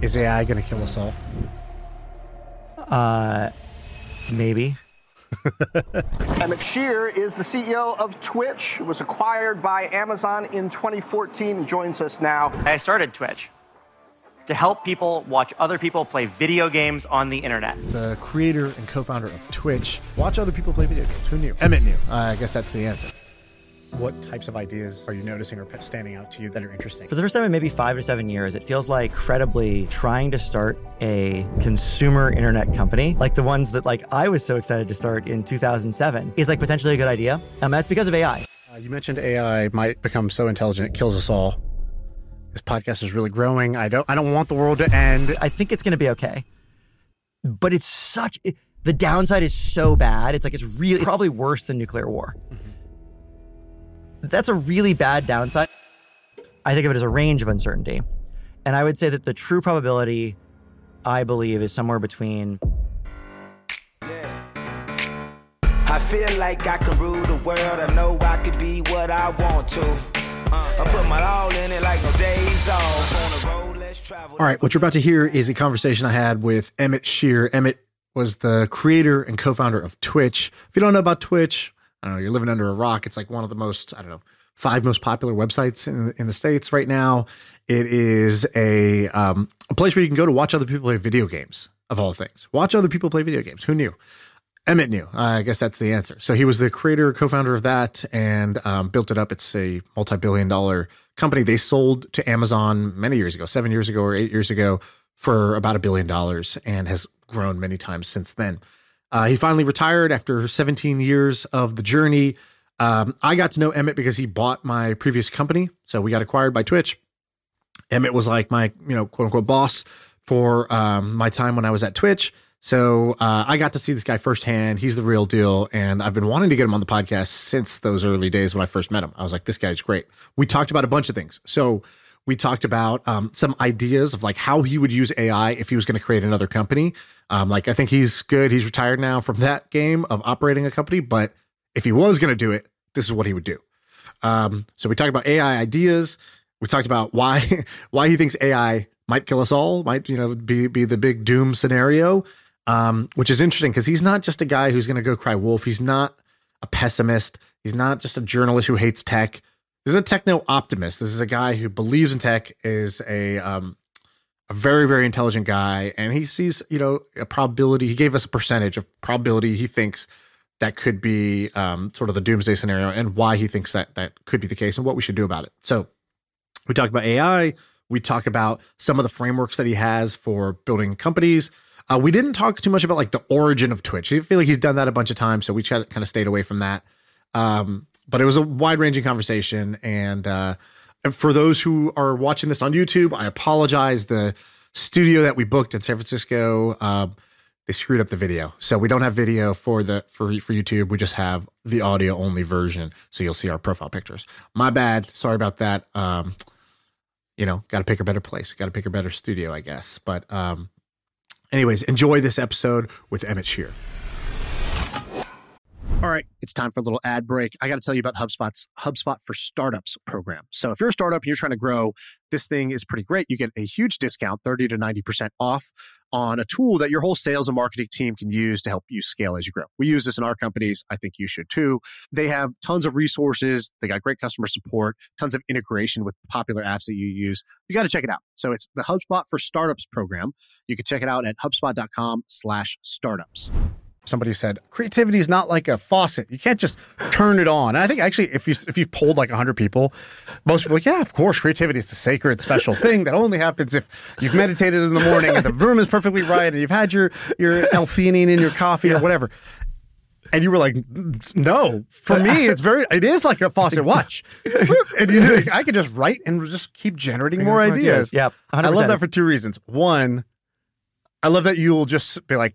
Is AI going to kill us all? Uh, maybe. Emmett Shear is the CEO of Twitch. It was acquired by Amazon in 2014 and joins us now. I started Twitch to help people watch other people play video games on the internet. The creator and co founder of Twitch. Watch other people play video games. Who knew? Emmett knew. Uh, I guess that's the answer. What types of ideas are you noticing or standing out to you that are interesting? For the first time in maybe five to seven years, it feels like credibly trying to start a consumer internet company, like the ones that like I was so excited to start in 2007, is like potentially a good idea. Um, that's because of AI. Uh, you mentioned AI might become so intelligent it kills us all. This podcast is really growing. I don't. I don't want the world to end. I think it's going to be okay, but it's such. It, the downside is so bad. It's like it's really it's probably worse than nuclear war. Mm-hmm. That's a really bad downside. I think of it as a range of uncertainty. And I would say that the true probability, I believe, is somewhere between. Yeah. I feel like I can rule the world. I know I could be what I want to. Uh, I put my all in it like no days off. On road, let's travel. All right, what you're about to hear is a conversation I had with Emmett Shear. Emmett was the creator and co founder of Twitch. If you don't know about Twitch, I don't know, you're living under a rock. It's like one of the most, I don't know, five most popular websites in, in the States right now. It is a, um, a place where you can go to watch other people play video games, of all things. Watch other people play video games. Who knew? Emmett knew. I guess that's the answer. So he was the creator, co-founder of that, and um, built it up. It's a multi-billion-dollar company. They sold to Amazon many years ago, seven years ago or eight years ago, for about a billion dollars, and has grown many times since then. Uh, he finally retired after 17 years of the journey. Um, I got to know Emmett because he bought my previous company. So we got acquired by Twitch. Emmett was like my, you know, quote unquote boss for um, my time when I was at Twitch. So uh, I got to see this guy firsthand. He's the real deal. And I've been wanting to get him on the podcast since those early days when I first met him. I was like, this guy's great. We talked about a bunch of things. So we talked about um, some ideas of like how he would use AI if he was going to create another company. Um, like I think he's good. He's retired now from that game of operating a company, but if he was going to do it, this is what he would do. Um, so we talked about AI ideas. We talked about why why he thinks AI might kill us all, might you know be be the big doom scenario, um, which is interesting because he's not just a guy who's going to go cry wolf. He's not a pessimist. He's not just a journalist who hates tech. This is a techno optimist. This is a guy who believes in tech, is a um, a very very intelligent guy, and he sees you know a probability. He gave us a percentage of probability he thinks that could be um, sort of the doomsday scenario, and why he thinks that that could be the case, and what we should do about it. So we talked about AI. We talk about some of the frameworks that he has for building companies. Uh, we didn't talk too much about like the origin of Twitch. I feel like he's done that a bunch of times, so we kind of stayed away from that. Um, but it was a wide ranging conversation. And uh, for those who are watching this on YouTube, I apologize. The studio that we booked in San Francisco, uh, they screwed up the video, so we don't have video for the for for YouTube. We just have the audio only version, so you'll see our profile pictures. My bad. Sorry about that. Um, you know, got to pick a better place. Got to pick a better studio, I guess. But um, anyways, enjoy this episode with Emmett Shear. All right, it's time for a little ad break. I got to tell you about HubSpot's HubSpot for Startups program. So, if you're a startup and you're trying to grow, this thing is pretty great. You get a huge discount, 30 to 90% off on a tool that your whole sales and marketing team can use to help you scale as you grow. We use this in our companies. I think you should too. They have tons of resources. They got great customer support, tons of integration with popular apps that you use. You got to check it out. So it's the HubSpot for Startups program. You can check it out at hubspot.com slash startups somebody said creativity is not like a faucet. You can't just turn it on. And I think actually, if you if you've polled like hundred people, most people are like, yeah, of course, creativity is a sacred, special thing that only happens if you've meditated in the morning and the room is perfectly right and you've had your your L-theanine in your coffee yeah. or whatever. And you were like, no, for me, it's very, it is like a faucet. Watch. and you, I could just write and just keep generating more ideas. Yeah. I love that for two reasons. One, I love that you'll just be like,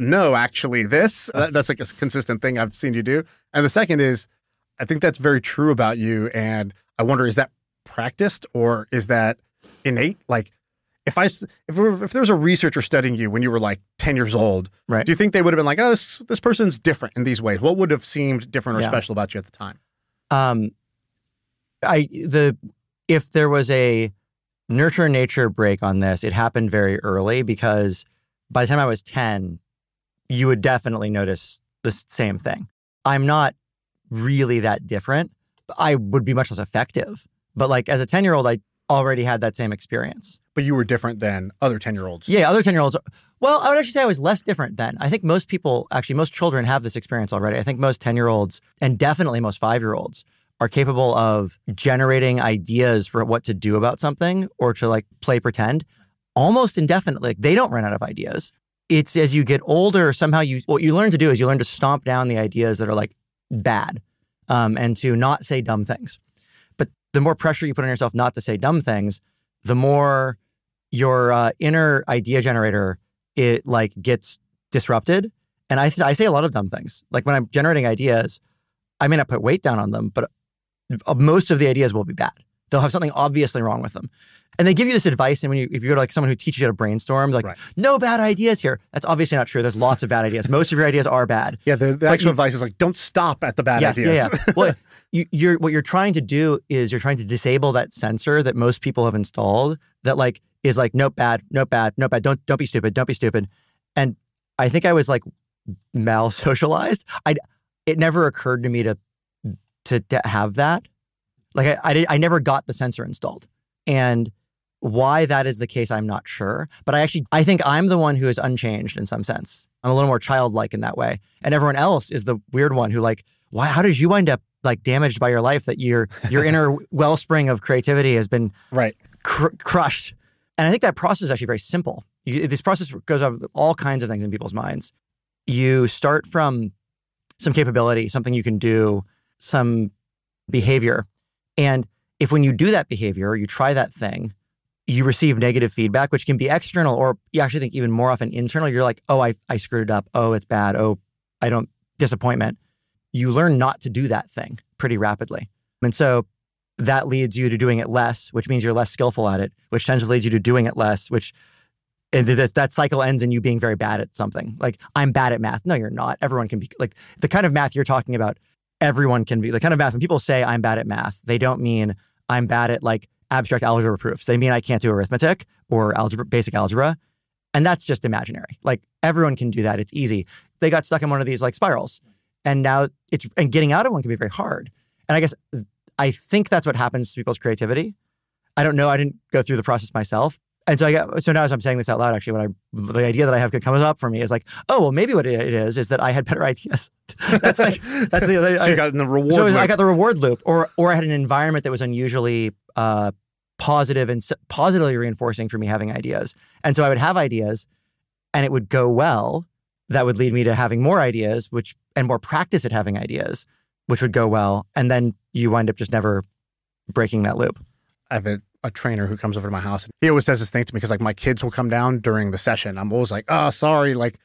no, actually, this. That, that's like a consistent thing I've seen you do. And the second is, I think that's very true about you. And I wonder, is that practiced or is that innate? Like, if I if if there was a researcher studying you when you were like ten years old, right? Do you think they would have been like, oh, this this person's different in these ways? What would have seemed different or yeah. special about you at the time? Um, I the if there was a nurture nature break on this, it happened very early because by the time I was 10, you would definitely notice the same thing. I'm not really that different. I would be much less effective. But like as a 10 year old, I already had that same experience. But you were different than other 10 year olds. Yeah, other 10 year olds. Well, I would actually say I was less different then. I think most people, actually, most children have this experience already. I think most 10 year olds and definitely most five year olds are capable of generating ideas for what to do about something or to like play pretend almost indefinitely. Like, they don't run out of ideas. It's as you get older, somehow you, what you learn to do is you learn to stomp down the ideas that are like bad um, and to not say dumb things. But the more pressure you put on yourself not to say dumb things, the more your uh, inner idea generator it like gets disrupted. And I, I say a lot of dumb things. Like when I'm generating ideas, I may not put weight down on them, but uh, most of the ideas will be bad. They'll have something obviously wrong with them. And they give you this advice. And when you, if you go to like someone who teaches you how to brainstorm, like, Right. no bad ideas here. That's obviously not true. There's lots of bad ideas. Most of your ideas are bad. Yeah, the, the actual you- advice is like, don't stop at the bad yes, ideas. Yeah, yeah. well, you, you're what you're trying to do is you're trying to disable that sensor that most people have installed that like is like nope bad, nope bad, nope bad. Don't don't be stupid, don't be stupid. And I think I was like mal socialized. I it never occurred to me to to, to have that. Like I I, did, I never got the sensor installed, and why that is the case, I'm not sure. But I actually I think I'm the one who is unchanged in some sense. I'm a little more childlike in that way, and everyone else is the weird one who like why how did you wind up like damaged by your life that your your inner wellspring of creativity has been Right. cr- crushed. And I think that process is actually very simple. You, this process goes over all kinds of things in people's minds. You start from some capability, something you can do, some behavior. And if when you do that behavior, you try that thing, you receive negative feedback, which can be external or you actually think even more often internal. You're like, oh, I, I screwed it up. Oh, it's bad. Oh, I don't, disappointment. You learn not to do that thing pretty rapidly. And so that leads you to doing it less, which means you're less skillful at it, which tends to lead you to doing it less, which and that that cycle ends in you being very bad at something. Like I'm bad at math. No, you're not. Everyone can be like the kind of math you're talking about. Everyone can be the kind of math. When people say I'm bad at math, they don't mean I'm bad at like abstract algebra proofs. They mean I can't do arithmetic or algebra, basic algebra, and that's just imaginary. Like everyone can do that. It's easy. They got stuck in one of these like spirals, and now it's and getting out of one can be very hard. And I guess I think that's what happens to people's creativity. I don't know. I didn't go through the process myself. And so I got, so now as I'm saying this out loud, actually, what I, the idea that I have comes up for me is like, oh, well, maybe what it is, is that I had better ideas. that's like, that's the, So you got in the reward. so loop. I got the reward loop, or, or I had an environment that was unusually uh, positive and positively reinforcing for me having ideas. And so I would have ideas and it would go well. That would lead me to having more ideas, which, and more practice at having ideas, which would go well. And then you wind up just never breaking that loop. I have a, a trainer who comes over to my house. And he always says this thing to me because like my kids will come down during the session. I'm always like, oh, sorry. Like,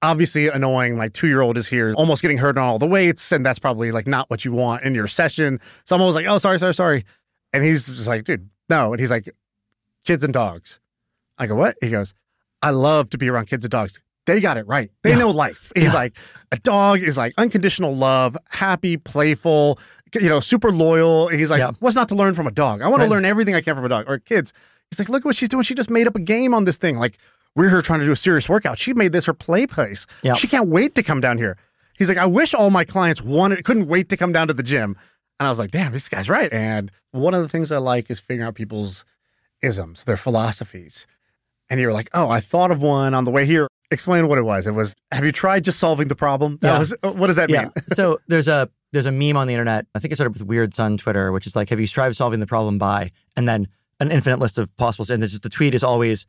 obviously annoying. My two year old is here, almost getting hurt on all the weights, and that's probably like not what you want in your session. So I'm always like, oh, sorry, sorry, sorry. And he's just like, dude, no. And he's like, kids and dogs. I go, what? He goes, I love to be around kids and dogs. They got it right. They Yeah. know life. He's Yeah. like, a dog is like unconditional love, happy, playful, you know, super loyal. He's like, Yeah. what's not to learn from a dog? I want to learn everything I can from a dog. Or kids. He's like, look what she's doing. She just made up a game on this thing. Like, we're here trying to do a serious workout. She made this her play place. Yeah. She can't wait to come down here. He's like, I wish all my clients wanted, couldn't wait to come down to the gym. And I was like, damn, this guy's right. And one of the things I like is figuring out people's isms, their philosophies. And you were like, oh, I thought of one on the way here. Explain what it was. It was, have you tried just solving the problem? That Yeah. was, uh, what does that yeah. mean? so there's a there's a meme on the internet. I think it started with Weird Sun Twitter, which is like, have you tried solving the problem by, and then an infinite list of possibles. And just the tweet is always,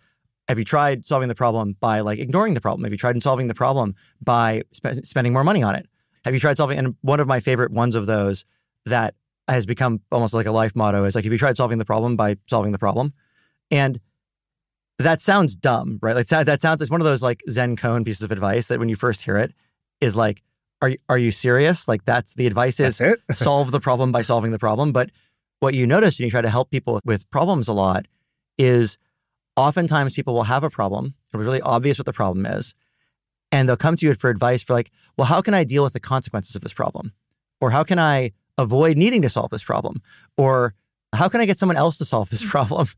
have you tried solving the problem by like ignoring the problem? Have you tried solving the problem by spe- spending more money on it? Have you tried solving? And one of my favorite ones of those that has become almost like a life motto is like, have you tried solving the problem by solving the problem? And that sounds dumb, right? Like that, sounds it's one of those like Zen koan pieces of advice that when you first hear it is like, are you, are you serious? Like that's the advice is solve the problem by solving the problem. But what you notice when you try to help people with problems a lot is oftentimes people will have a problem. It'll be really obvious what the problem is. And they'll come to you for advice for like, well, how can I deal with the consequences of this problem? Or how can I avoid needing to solve this problem? Or how can I get someone else to solve this problem?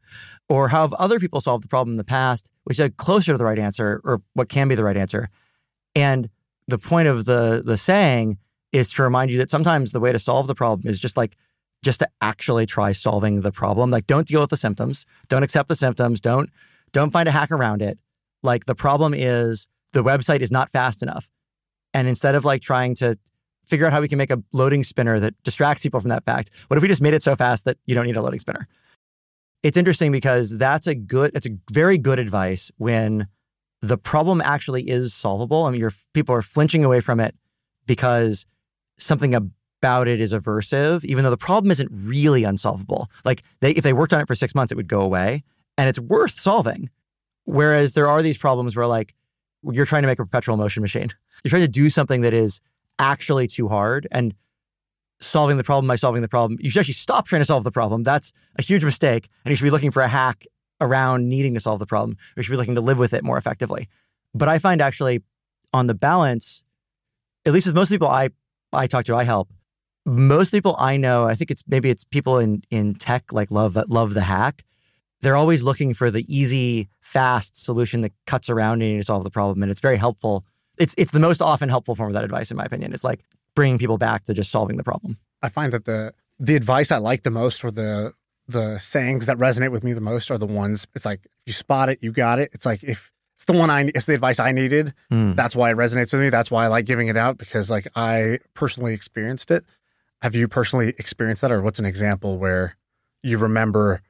Or how have other people solved the problem in the past, which is closer to the right answer or what can be the right answer? And the point of the the saying is to remind you that sometimes the way to solve the problem is just like just to actually try solving the problem. Like don't deal with the symptoms, don't accept the symptoms, don't don't find a hack around it. Like the problem is the website is not fast enough. And instead of like trying to figure out how we can make a loading spinner that distracts people from that fact, what if we just made it so fast that you don't need a loading spinner? It's interesting because that's a good, it's a very good advice when the problem actually is solvable. I mean, people are flinching away from it because something about it is aversive, even though the problem isn't really unsolvable. Like they, if they worked on it for six months, it would go away and it's worth solving. Whereas there are these problems where like you're trying to make a perpetual motion machine. You're trying to do something that is actually too hard and solving the problem by solving the problem. You should actually stop trying to solve the problem. That's a huge mistake. And you should be looking for a hack around needing to solve the problem. We should be looking to live with it more effectively. But I find actually on the balance, at least with most people I I talk to, I help. Most people I know, I think it's maybe it's people in in tech like love love the hack. They're always looking for the easy, fast solution that cuts around needing to solve the problem, and it's very helpful. It's it's the most often helpful form of that advice, in my opinion. It's like bringing people back to just solving the problem. I find that the the advice I like the most or the the sayings that resonate with me the most are the ones it's like if you spot it, you got it. It's like if it's the one I it's the advice I needed. Mm. That's why it resonates with me. That's why I like giving it out because like I personally experienced it. Have you personally experienced that or what's an example where you remember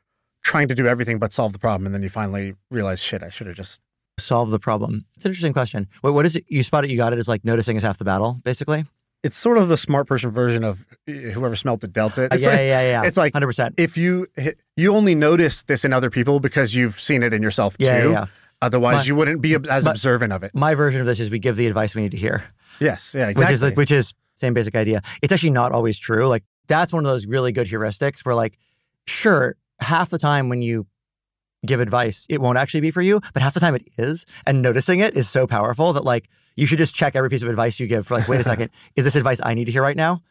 trying to do everything but solve the problem and then you finally realize shit, I should have just Solve the problem. It's an interesting question. Wait, what is it? You spot it, you got it. Is like noticing is half the battle, basically. It's sort of the smart person version of uh, whoever smelt it dealt it. Uh, It's yeah, like, yeah, yeah. It's like hundred percent. if you you only notice this in other people because you've seen it in yourself Yeah, too. yeah, yeah. Otherwise, My- you wouldn't be as my- observant of it. My version of this is we give the advice we need to hear. Yes, yeah, which exactly. is like, which is same basic idea. It's actually not always true. Like that's one of those really good heuristics where like, sure, half the time when you give advice, it won't actually be for you, but half the time it is. And noticing it is so powerful that like you should just check every piece of advice you give for like, wait a second, is this advice I need to hear right now?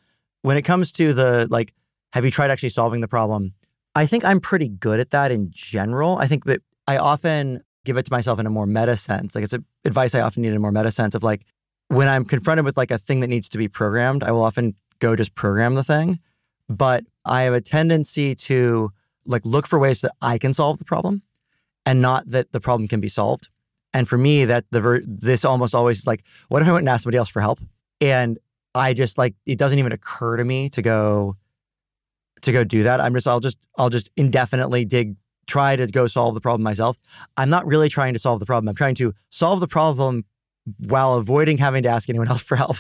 When it comes to the like, have you tried actually solving the problem? I think I'm pretty good at that in general. I think that I often give it to myself in a more meta sense. Like it's a, advice I often need in a more meta sense of like, when I'm confronted with like a thing that needs to be programmed, I will often go just program the thing. But I have a tendency to like look for ways that I can solve the problem and not that the problem can be solved. And for me, that the ver- this almost always is like, what if I went and asked somebody else for help? And I just like it doesn't even occur to me to go to go do that. I'm just I'll just I'll just indefinitely dig try to go solve the problem myself. I'm not really trying to solve the problem. I'm trying to solve the problem while avoiding having to ask anyone else for help,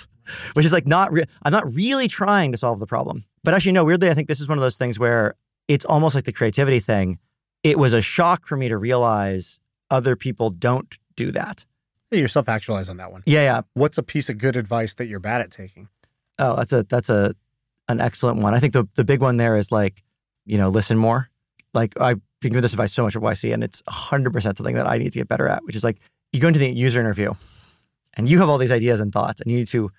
which is like not re- I'm not really trying to solve the problem. But actually no, weirdly I think this is one of those things where it's almost like the creativity thing. It was a shock for me to realize other people don't do that. You're self actualized on that one. Yeah, yeah. What's a piece of good advice that you're bad at taking? Oh, that's a that's a an excellent one. I think the the big one there is like, you know, listen more. Like I've been giving this advice so much at YC, and it's hundred percent something that I need to get better at, which is like you go into the user interview and you have all these ideas and thoughts, and you need to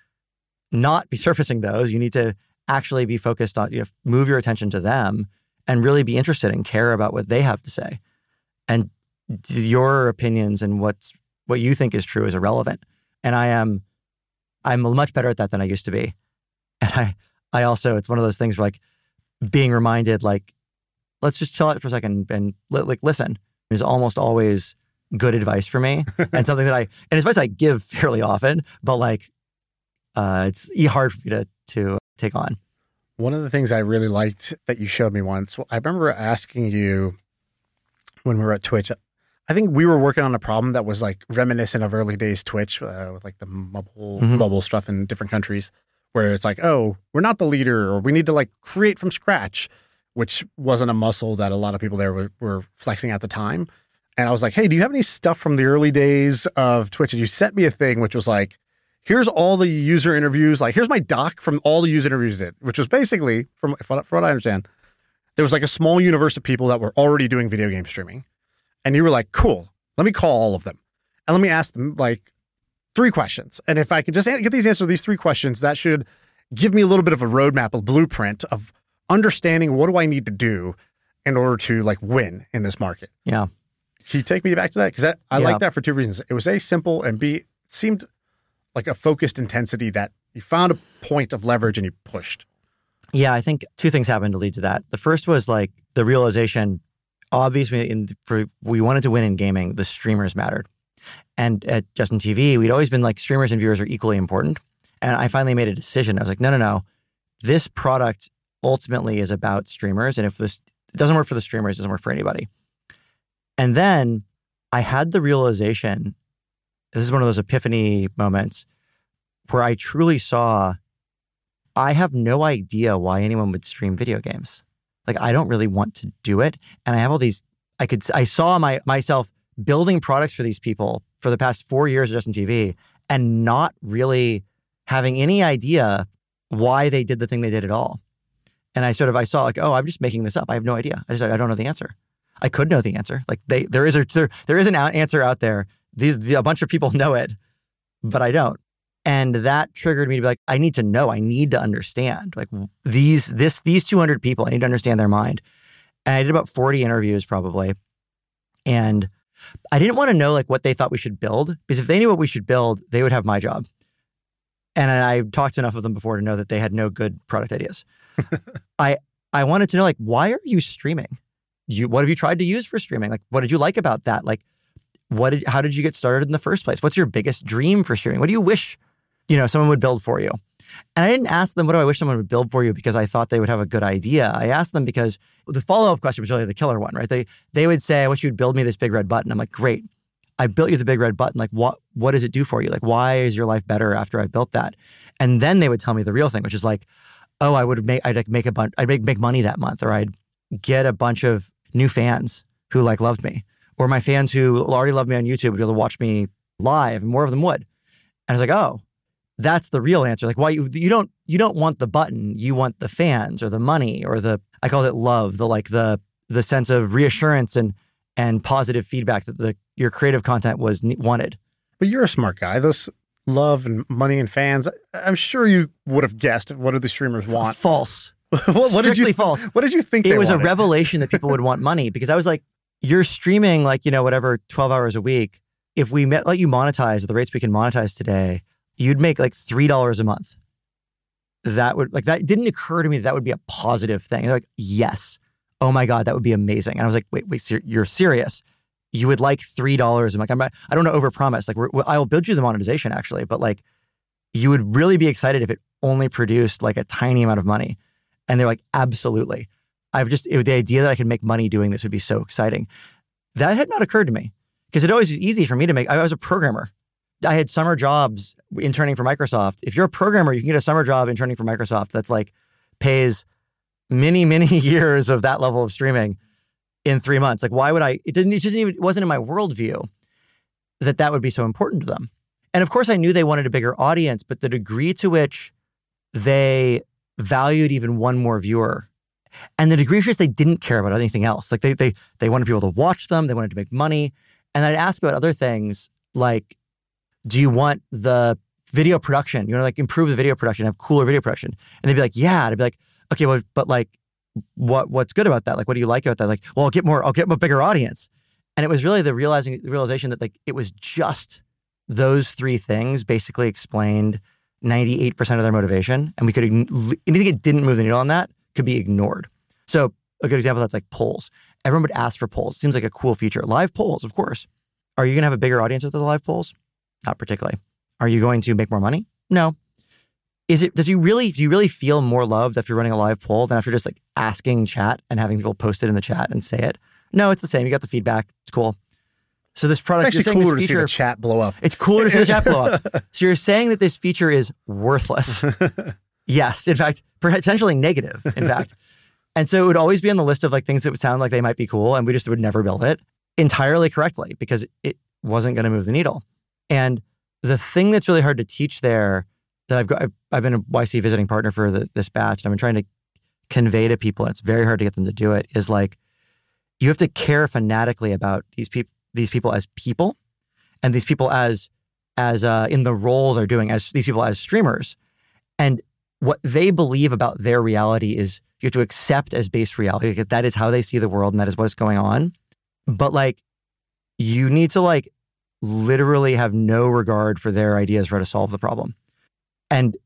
not be surfacing those. You need to actually be focused on you know, move your attention to them and really be interested and care about what they have to say. And your opinions and what's what you think is true is irrelevant. And I am I'm much better at that than I used to be. And I I also it's one of those things where like being reminded like let's just chill out for a second and li- like listen is almost always good advice for me and something that I and advice I give fairly often, but like uh it's hard for me to to take on. One of the things I really liked that you showed me once, I remember asking you when we were at Twitch. I think we were working on a problem that was like reminiscent of early days Twitch uh, with like the mobile Mhm. mobile stuff in different countries, where it's like, oh, we're not the leader, or we need to like create from scratch, which wasn't a muscle that a lot of people there were, were flexing at the time. And I was like, hey, do you have any stuff from the early days of Twitch? And you sent me a thing which was like, here's all the user interviews. Like, here's my doc from all the user interviews did, which was basically, from, from what I understand, there was like a small universe of people that were already doing video game streaming. And you were like, cool, let me call all of them. And let me ask them like three questions. And if I can just get these answers to these three questions, that should give me a little bit of a roadmap, a blueprint of understanding what do I need to do in order to like win in this market. Yeah. Can you take me back to that? Because I, I Yeah. like that for two reasons. It was A, simple, and B, seemed like a focused intensity that you found a point of leverage and you pushed. Yeah, I think two things happened to lead to that. The first was like the realization, obviously, in for we wanted to win in gaming, the streamers mattered. And at Justin TV, we'd always been like streamers and viewers are equally important. And I finally made a decision. I was like, no, no, no. This product ultimately is about streamers. And if this doesn't work for the streamers, it doesn't work for anybody. And then I had the realization, this is one of those epiphany moments where I truly saw I have no idea why anyone would stream video games. Like I don't really want to do it. And I have all these I could I saw my myself building products for these people for the past 4 years at Justin TV and not really having any idea why they did the thing they did at all. And I sort of I saw like, oh, I'm just making this up. I have no idea. I just I don't know the answer. I could know the answer. Like they there is a there there is an answer out there. These the, a bunch of people know it, but I don't. And that triggered me to be like, I need to know. I need to understand. Like these this these 200 people, I need to understand their mind. And I did about 40 interviews probably. And I didn't want to know like what they thought we should build because if they knew what we should build, they would have my job. And I talked to enough of them before to know that they had no good product ideas. I I wanted to know like why are you streaming? You what have you tried to use for streaming? Like what did you like about that? Like what did how did you get started in the first place? What's your biggest dream for streaming? What do you wish you know someone would build for you? And I didn't ask them what do I wish someone would build for you because I thought they would have a good idea. I asked them because the follow up question was really the killer one, right? They they would say, "I wish you'd build me this big red button." I'm like, "Great, I built you the big red button. Like, what what does it do for you? Like, why is your life better after I built that?" And then they would tell me the real thing, which is like, "Oh, I would make I'd make a bunch I'd make make money that month, or I'd get a bunch of new fans who like loved me, or my fans who already love me on YouTube would be able to watch me live, and more of them would." And I was like, "Oh." That's the real answer. Like why you you don't you don't want the button, you want the fans or the money or the I call it love, the like the the sense of reassurance and and positive feedback that the your creative content was wanted. But you're a smart guy. Those love and money and fans, I'm sure you would have guessed what do the streamers want. False. what, what did you false. What did you think? It was a revelation that people would want money because I was like, you're streaming like, you know, whatever, 12 hours a week. If we met, let you monetize at the rates we can monetize today, you'd make like $3 a month. That would like, that didn't occur to me that that would be a positive thing. They're like, yes. Oh my God, that would be amazing. And I was like, wait, wait, ser- you're serious? You would like $3 a month? I'm not, I don't to overpromise. Like, we're, I will build you the monetization actually, but like, you would really be excited if it only produced like a tiny amount of money. And they're like, absolutely. I've just, it, the idea that I could make money doing this would be so exciting. That had not occurred to me because it always is easy for me to make. I was a programmer. I had summer jobs interning for Microsoft. If you're a programmer, you can get a summer job interning for Microsoft that's like pays many, many years of that level of streaming in three months. Like, why would I? It didn't, it didn't even, it wasn't in my worldview that that would be so important to them. And of course, I knew they wanted a bigger audience, but the degree to which they valued even one more viewer and the degree to which they didn't care about anything else. Like they they they wanted people to watch them, they wanted to make money. And I'd ask about other things like, do you want the video production? You want to like improve the video production, have cooler video production? And they'd be like, yeah. And I'd be like, okay, well, but like, what what's good about that? Like, what do you like about that? Like, well, I'll get more, I'll get a bigger audience. And it was really the realizing the realization that like it was just those three things basically explained 98% of their motivation. And we could, anything that didn't move the needle on that could be ignored. So a good example of that's like polls. Everyone would ask for polls. Seems like a cool feature. Live polls, of course. Are you going to have a bigger audience with the live polls? Not particularly. Are you going to make more money? No. Is it, does you really, do you really feel more loved if you're running a live poll than if you're just like asking chat and having people post it in the chat and say it? No, it's the same. You got the feedback. It's cool. So this It's product, actually you're this cooler to see feature, the chat blow up. it's cooler to see the chat blow up. So you're saying that this feature is worthless. yes. In fact, potentially negative, in fact. And so it would always be on the list of like things that would sound like they might be cool. And we just would never build it entirely correctly because it wasn't going to move the needle. And the thing that's really hard to teach there that I've got, I've, I've been a YC visiting partner for the, this batch and I've been trying to convey to people, it's very hard to get them to do it, is like you have to care fanatically about these people, these people as people and these people as as uh, in the role they're doing as these people as streamers and what they believe about their reality is you have to accept as base reality. Like, that is how they see the world and that is what's going on. But like, you need to like literally have no regard for their ideas for how to solve the problem. And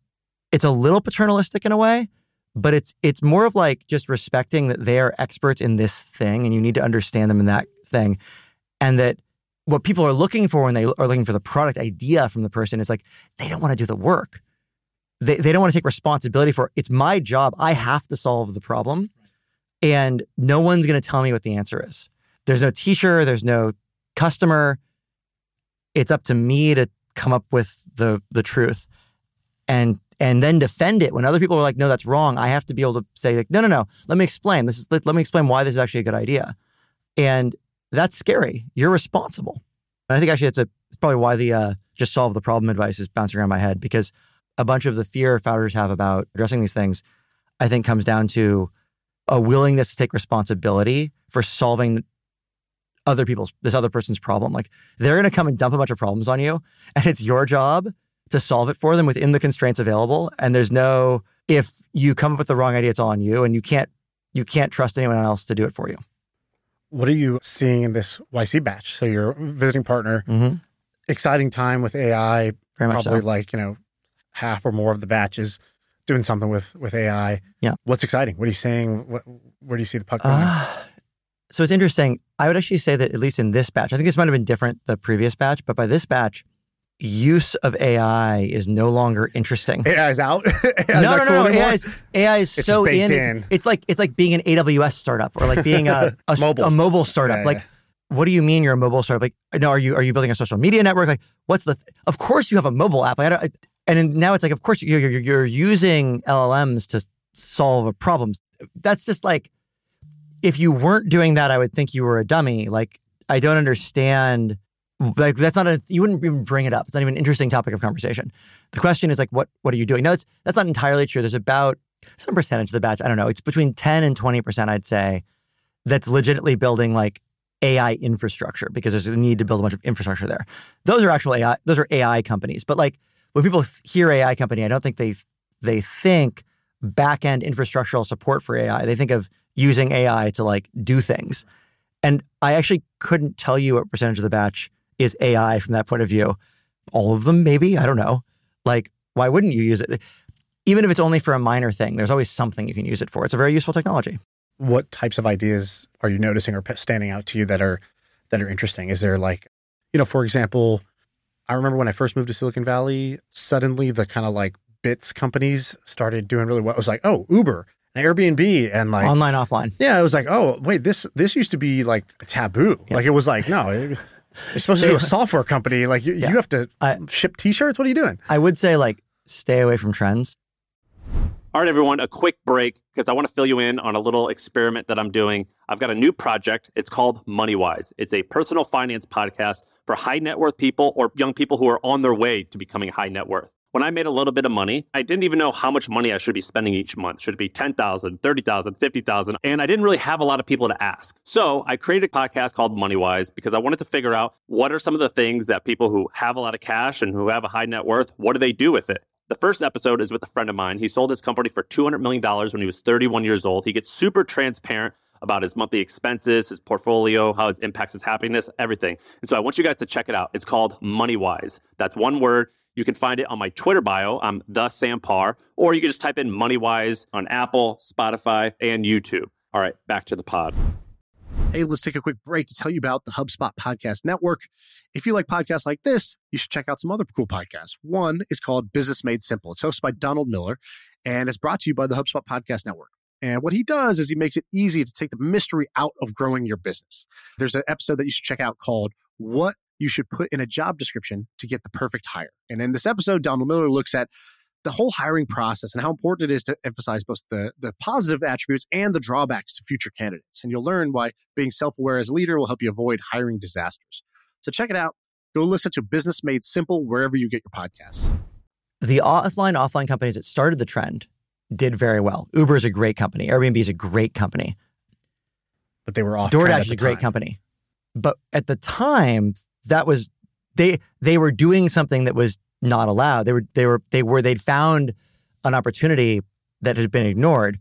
it's a little paternalistic in a way, but it's it's more of like just respecting that they are experts in this thing and you need to understand them in that thing. And that what people are looking for when they are looking for the product idea from the person is like they don't want to do the work. They they don't want to take responsibility for it. it's my job. I have to solve the problem. And no one's going to tell me what the answer is. There's no teacher, there's no customer. It's up to me to come up with the the truth and and then defend it when other people are like, no, that's wrong. I have to be able to say, like, no, no, no. Let me explain. This is let, let me explain why this is actually a good idea. And that's scary. You're responsible. And I think actually it's a it's probably why the uh, just solve the problem advice is bouncing around my head because a bunch of the fear founders have about addressing these things, I think comes down to a willingness to take responsibility for solving other people's this other person's problem. Like they're going to come and dump a bunch of problems on you, and it's your job to solve it for them within the constraints available. And there's no if you come up with the wrong idea, it's all on you, and you can't you can't trust anyone else to do it for you. What are you seeing in this YC batch? So your visiting partner, mm-hmm. exciting time with AI. Very probably so. like you know half or more of the batches doing something with with AI. Yeah. What's exciting? What are you seeing? What, where do you see the puck going? Uh, so it's interesting. I would actually say that at least in this batch, I think this might have been different the previous batch, but by this batch, use of AI is no longer interesting. AI is out. no, no, no, no. AI is, AI is it's so in. in. It's, it's, like it's like being an AWS startup or like being a a mobile, a mobile startup. Yeah, like, yeah. what do you mean you're a mobile startup? Like, no, are you are you building a social media network? Like, what's the? Of course you have a mobile app. Like, I don't, and now it's like, of course you're, you're you're using LLMs to solve a problem. That's just like, if you weren't doing that, I would think you were a dummy. Like, I don't understand like that's not a you wouldn't even bring it up. It's not even an interesting topic of conversation. The question is like, what what are you doing? No, it's that's not entirely true. There's about some percentage of the batch. I don't know. It's between ten and twenty percent, I'd say, that's legitimately building like AI infrastructure because there's a need to build a bunch of infrastructure there. Those are actual AI. Those are AI companies. But like when people hear AI company, I don't think they they think back end infrastructural support for AI. They think of using AI to like do things. And I actually couldn't tell you what percentage of the batch is AI from that point of view. All of them, maybe. I don't know. Like, why wouldn't you use it? Even if it's only for a minor thing, there's always something you can use it for. It's a very useful technology. What types of ideas are you noticing or standing out to you that are that are interesting? Is there like, you know, for example, I remember when I first moved to Silicon Valley, suddenly the kind of like bits companies started doing really well. It was like, oh, Uber and Airbnb and like online, offline. Yeah, it was like, oh, wait, this this used to be like taboo. Yeah. Like it was like, no, it, you're supposed to do a software company. Like you, yeah. you have to I, ship T-shirts. What are you doing? I would say like stay away from trends. All right, everyone, a quick break because I want to fill you in on a little experiment that I'm doing. I've got a new project. It's called MoneyWise. It's a personal finance podcast for high net worth people or young people who are on their way to becoming high net worth when I made a little bit of money, I didn't even know how much money I should be spending each month. Should it be 10,000, 30,000, 50,000? And I didn't really have a lot of people to ask. So I created a podcast called MoneyWise because I wanted to figure out what are some of the things that people who have a lot of cash and who have a high net worth, what do they do with it? The first episode is with a friend of mine. He sold his company for $200 million when he was 31 years old. He gets super transparent about his monthly expenses, his portfolio, how it impacts his happiness, everything. And so I want you guys to check it out. It's called MoneyWise. That's one word. You can find it on my Twitter bio. I'm the Sam Parr, or you can just type in MoneyWise on Apple, Spotify, and YouTube. All right, back to the pod. Hey, let's take a quick break to tell you about the HubSpot Podcast Network. If you like podcasts like this, you should check out some other cool podcasts. One is called Business Made Simple. It's hosted by Donald Miller and it's brought to you by the HubSpot Podcast Network. And what he does is he makes it easy to take the mystery out of growing your business. There's an episode that you should check out called What you should put in a job description to get the perfect hire. And in this episode, Donald Miller looks at the whole hiring process and how important it is to emphasize both the, the positive attributes and the drawbacks to future candidates. And you'll learn why being self aware as a leader will help you avoid hiring disasters. So check it out. Go listen to Business Made Simple wherever you get your podcasts. The offline, offline companies that started the trend did very well. Uber is a great company. Airbnb is a great company. But they were off. DoorDash is a great company. But at the time, that was they they were doing something that was not allowed. They were they were they were they'd found an opportunity that had been ignored.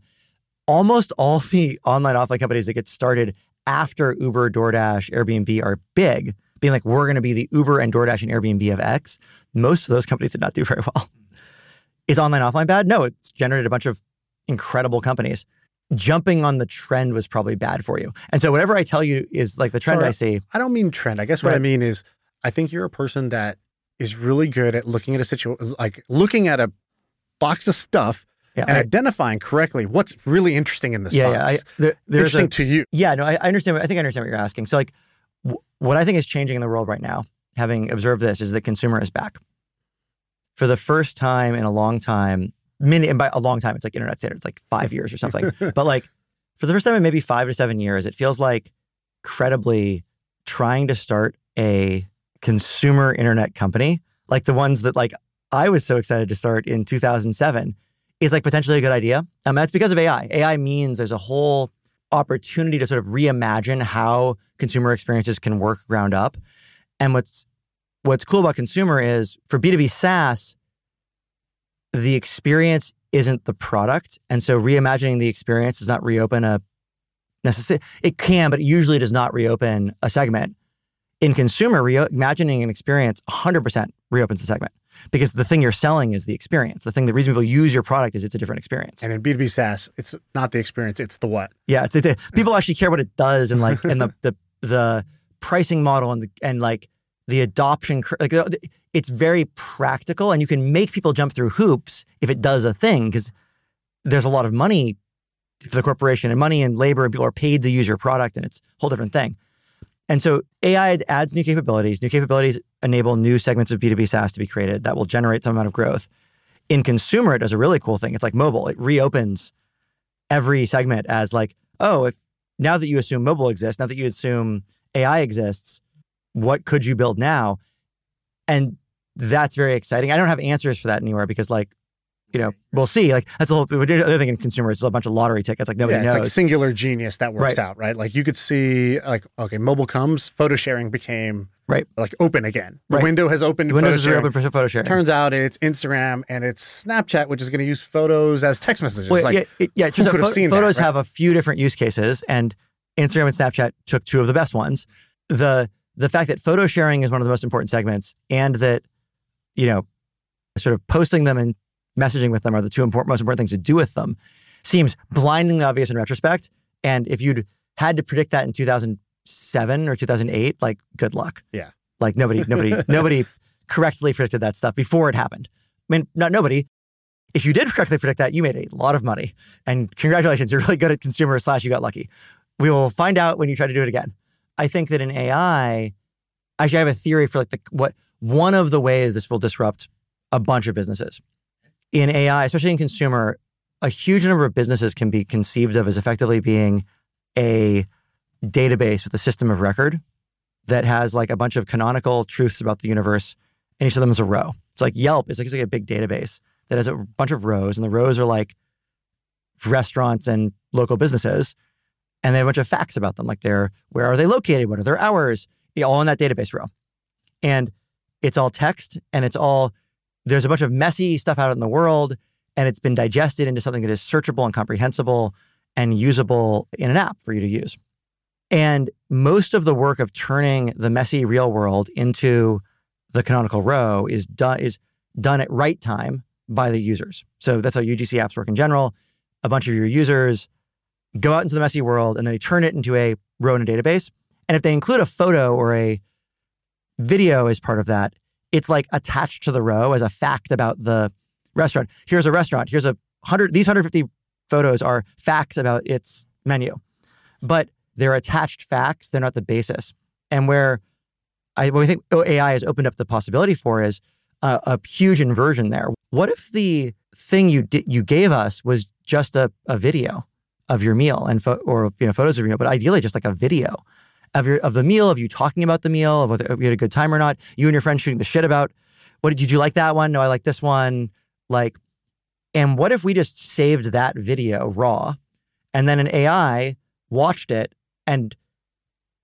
almost all the online offline companies that get started after Uber, DoorDash, Airbnb are big, being like, we're going to be the Uber and DoorDash and Airbnb of X. Most of those companies did not do very well. Is online offline bad? No, it's generated a bunch of incredible companies. Jumping on the trend was probably bad for you. And so whatever I tell you is like the trend. I see. I don't mean trend. I guess what I mean is I think you're a person that is really good at looking at a situation, like looking at a box of stuff Yeah, and I- identifying correctly what's really interesting in this yeah, box. yeah. I, there, there's interesting a, to you. Yeah, no, I, I understand. what- I think I understand what you're asking. So, like, w- what I think is changing in the world right now, having observed this, is that consumer is back for the first time in a long time. Many, and by a long time, it's like internet standards, like five years or something. but like, for the first time in maybe five to seven years, it feels like credibly trying to start a consumer internet company, like the ones that like I was so excited to start in 2007, is like potentially a good idea. Um, that's because of AI. AI means there's a whole opportunity to sort of reimagine how consumer experiences can work ground up. And what's what's cool about consumer is for B2B SaaS, the experience isn't the product. And so reimagining the experience does not reopen a necessary it can, but it usually does not reopen a segment. In consumer, reimagining an experience 100% reopens the segment because the thing you're selling is the experience. The thing, the reason people use your product is it's a different experience. And in B2B SaaS, it's not the experience, it's the what. Yeah, it's, it's people actually care what it does and like and the the the pricing model and the, and like the adoption like it's very practical and you can make people jump through hoops if it does a thing because there's a lot of money for the corporation and money and labor and people are paid to use your product and it's a whole different thing. And so AI adds new capabilities. New capabilities enable new segments of B2B SaaS to be created that will generate some amount of growth. In consumer, it does a really cool thing. It's like mobile. It reopens every segment as like, oh, if now that you assume mobile exists, now that you assume AI exists, what could you build now? And that's very exciting. I don't have answers for that anywhere because like, you know, we'll see. Like that's the whole the other thing in consumer. It's a bunch of lottery tickets. Like nobody yeah, it's knows. like singular genius that works Right. out, right? Like you could see, like, okay, mobile comes, photo sharing became Right. like open again. The Right. window has opened. the Windows is reopened for photo sharing. Turns out it's Instagram and it's Snapchat, which is going to use photos as text messages. Well, like, yeah, it, yeah. It turns out could have pho- seen that, photos right? have a few different use cases, and Instagram and Snapchat took two of the best ones. the The fact that photo sharing is one of the most important segments, and that you know, sort of posting them and messaging with them are the two important, most important things to do with them, seems blindingly obvious in retrospect. And if you'd had to predict that in 2007 or 2008, like good luck. Yeah. Like nobody, nobody, nobody correctly predicted that stuff before it happened. I mean, not nobody. If you did correctly predict that, you made a lot of money. And congratulations, you're really good at consumer slash you got lucky. We will find out when you try to do it again. I think that in AI, actually, I have a theory for like the what one of the ways this will disrupt a bunch of businesses. In AI, especially in consumer, a huge number of businesses can be conceived of as effectively being a database with a system of record that has like a bunch of canonical truths about the universe, and each of them is a row. It's like Yelp is like, it's like a big database that has a bunch of rows, and the rows are like restaurants and local businesses, and they have a bunch of facts about them, like they're where are they located, what are their hours, all in that database row, and it's all text, and it's all there's a bunch of messy stuff out in the world, and it's been digested into something that is searchable and comprehensible and usable in an app for you to use. And most of the work of turning the messy real world into the canonical row is done is done at write time by the users. So that's how UGC apps work in general. A bunch of your users go out into the messy world and they turn it into a row in a database. And if they include a photo or a video as part of that, it's like attached to the row as a fact about the restaurant. Here's a restaurant. Here's a hundred. These 150 photos are facts about its menu, but they're attached facts. They're not the basis. And where I what we think AI has opened up the possibility for is a, a huge inversion there. What if the thing you di- you gave us was just a, a video of your meal and pho- or you know photos of your meal, but ideally just like a video of your of the meal, of you talking about the meal, of whether you had a good time or not. You and your friend shooting the shit about what did you like that one? No, I like this one. Like, and what if we just saved that video raw, and then an AI watched it and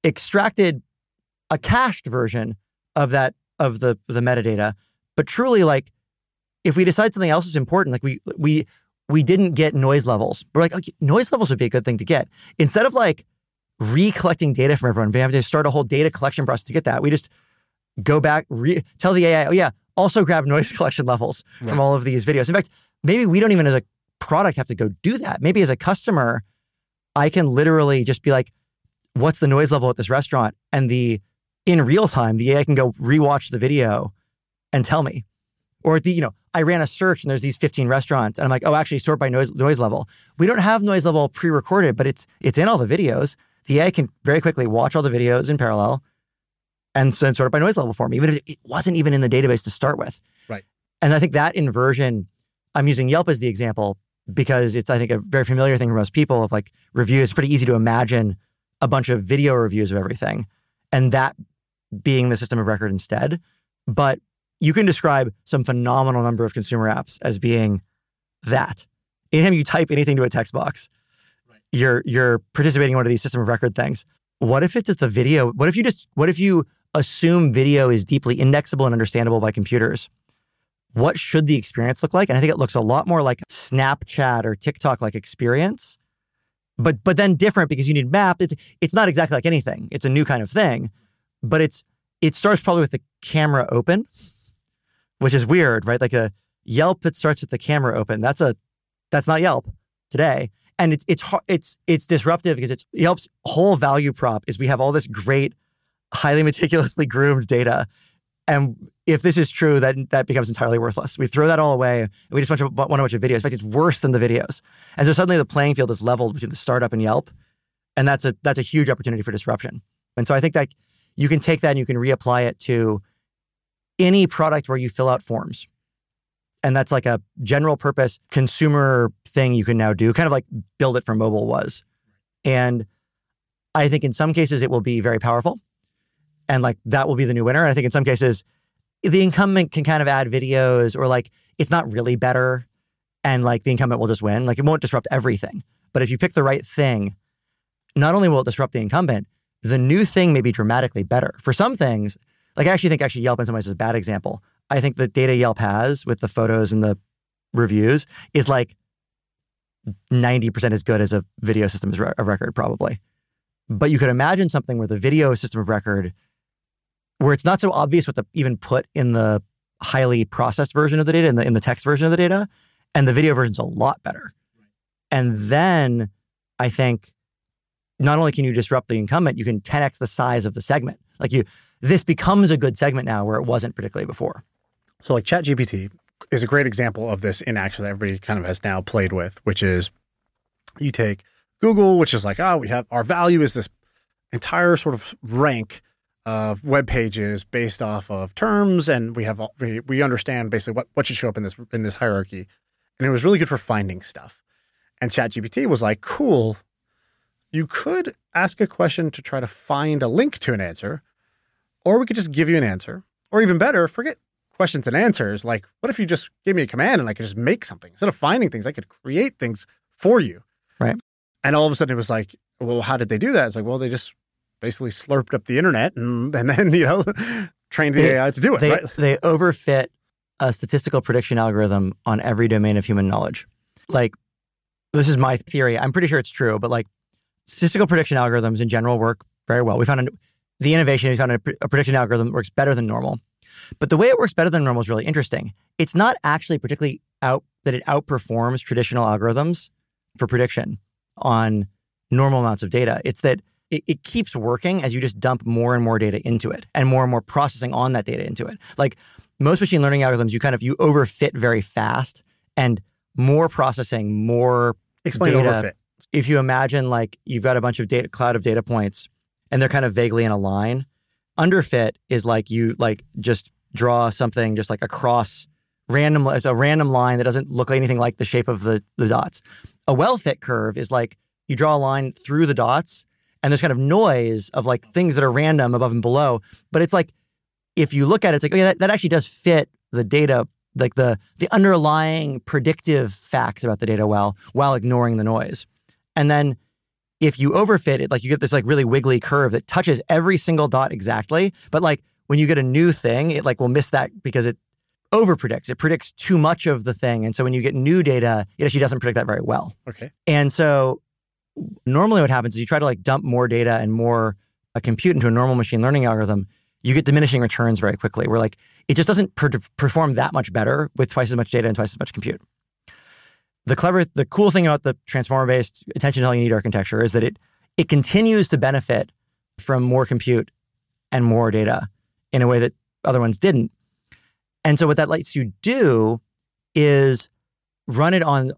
extracted a cached version of that of the the metadata, but truly like if we decide something else is important, like we we we didn't get noise levels. We're like, okay, noise levels would be a good thing to get. Instead of like recollecting data from everyone, we have to start a whole data collection process to get that. We just go back, re- tell the AI, oh yeah, also grab noise collection levels right. from all of these videos. In fact, maybe we don't even as a product have to go do that. Maybe as a customer, I can literally just be like, what's the noise level at this restaurant? And the in real time, the AI can go rewatch the video and tell me. Or the, you know, I ran a search and there's these 15 restaurants and I'm like, oh, actually sort by noise noise level. We don't have noise level pre-recorded, but it's it's in all the videos. The AI can very quickly watch all the videos in parallel and then sort it by noise level for me, even if it wasn't even in the database to start with. Right. And I think that inversion, I'm using Yelp as the example because it's, I think, a very familiar thing for most people of like reviews. It's pretty easy to imagine a bunch of video reviews of everything and that being the system of record instead. But you can describe some phenomenal number of consumer apps as being that. Anytime you type anything to a text box. You're you're participating in one of these system of record things. What if it's just the video? What if you just what if you assume video is deeply indexable and understandable by computers? What should the experience look like? And I think it looks a lot more like Snapchat or TikTok like experience, but but then different because you need map. It's it's not exactly like anything. It's a new kind of thing, but it's it starts probably with the camera open which is weird, right? Like a Yelp that starts with the camera open. That's a that's not Yelp today. And it's it's it's it's disruptive because it's Yelp's whole value prop is we have all this great, highly meticulously groomed data, and if this is true, that that becomes entirely worthless. We throw that all away. And we just want to want a bunch of videos. In fact, it's worse than the videos. And so suddenly the playing field is leveled between the startup and Yelp, and that's a that's a huge opportunity for disruption. And so I think that you can take that and you can reapply it to any product where you fill out forms. And that's like a general purpose consumer thing you can now do, kind of like build it for mobile was. And I think in some cases it will be very powerful. And like that will be the new winner. And I think in some cases, the incumbent can kind of add videos or like it's not really better. And like the incumbent will just win. Like it won't disrupt everything. But if you pick the right thing, not only will it disrupt the incumbent, the new thing may be dramatically better. For some things, like I actually think actually Yelp in some ways is a bad example. I think the data Yelp has with the photos and the reviews is like 90% as good as a video system of record, probably. But you could imagine something where the video system of record, where it's not so obvious what to even put in the highly processed version of the data, in the, in the text version of the data, and the video version's a lot better. And then I think not only can you disrupt the incumbent, you can 10x the size of the segment. Like you, this becomes a good segment now where it wasn't particularly before. So, like ChatGPT is a great example of this in action that everybody kind of has now played with, which is you take Google, which is like, oh, we have our value is this entire sort of rank of web pages based off of terms, and we have we, we understand basically what, what should show up in this in this hierarchy, and it was really good for finding stuff. And ChatGPT was like, cool. You could ask a question to try to find a link to an answer, or we could just give you an answer. Or even better, forget questions and answers. Like, what if you just gave me a command and I could just make something? Instead of finding things, I could create things for you. Right. And all of a sudden it was like, well, how did they do that? It's like, well, they just basically slurped up the internet and, and then, you know, trained the they, AI to do it. They, right? they overfit a statistical prediction algorithm on every domain of human knowledge. Like, this is my theory. I'm pretty sure it's true, but like statistical prediction algorithms in general work very well. We found a, the innovation We found a, a prediction algorithm works better than normal. But the way it works better than normal is really interesting. It's not actually particularly out that it outperforms traditional algorithms for prediction on normal amounts of data. It's that it, it, keeps working as you just dump more and more data into it and more and more processing on that data into it. Like most machine learning algorithms, you kind of you overfit very fast and more processing, more Explain data. overfit. If you imagine like you've got a bunch of data cloud of data points and they're kind of vaguely in a line. Underfit is like you like just draw something just like across random as a random line that doesn't look like anything like the shape of the the dots. A well fit curve is like you draw a line through the dots and there's kind of noise of like things that are random above and below. But it's like if you look at it, it's like, oh yeah, that, that actually does fit the data, like the the underlying predictive facts about the data well, while ignoring the noise. And then if you overfit it, like you get this like really wiggly curve that touches every single dot exactly. But like when you get a new thing, it like will miss that because it over predicts. It predicts too much of the thing. And so when you get new data, it actually doesn't predict that very well. Okay. And so normally what happens is you try to like dump more data and more uh, compute into a normal machine learning algorithm, you get diminishing returns very quickly. Where like it just doesn't per- perform that much better with twice as much data and twice as much compute. The clever, the cool thing about the transformer-based attention all you need architecture is that it it continues to benefit from more compute and more data in a way that other ones didn't. And so what that lets you do is run it on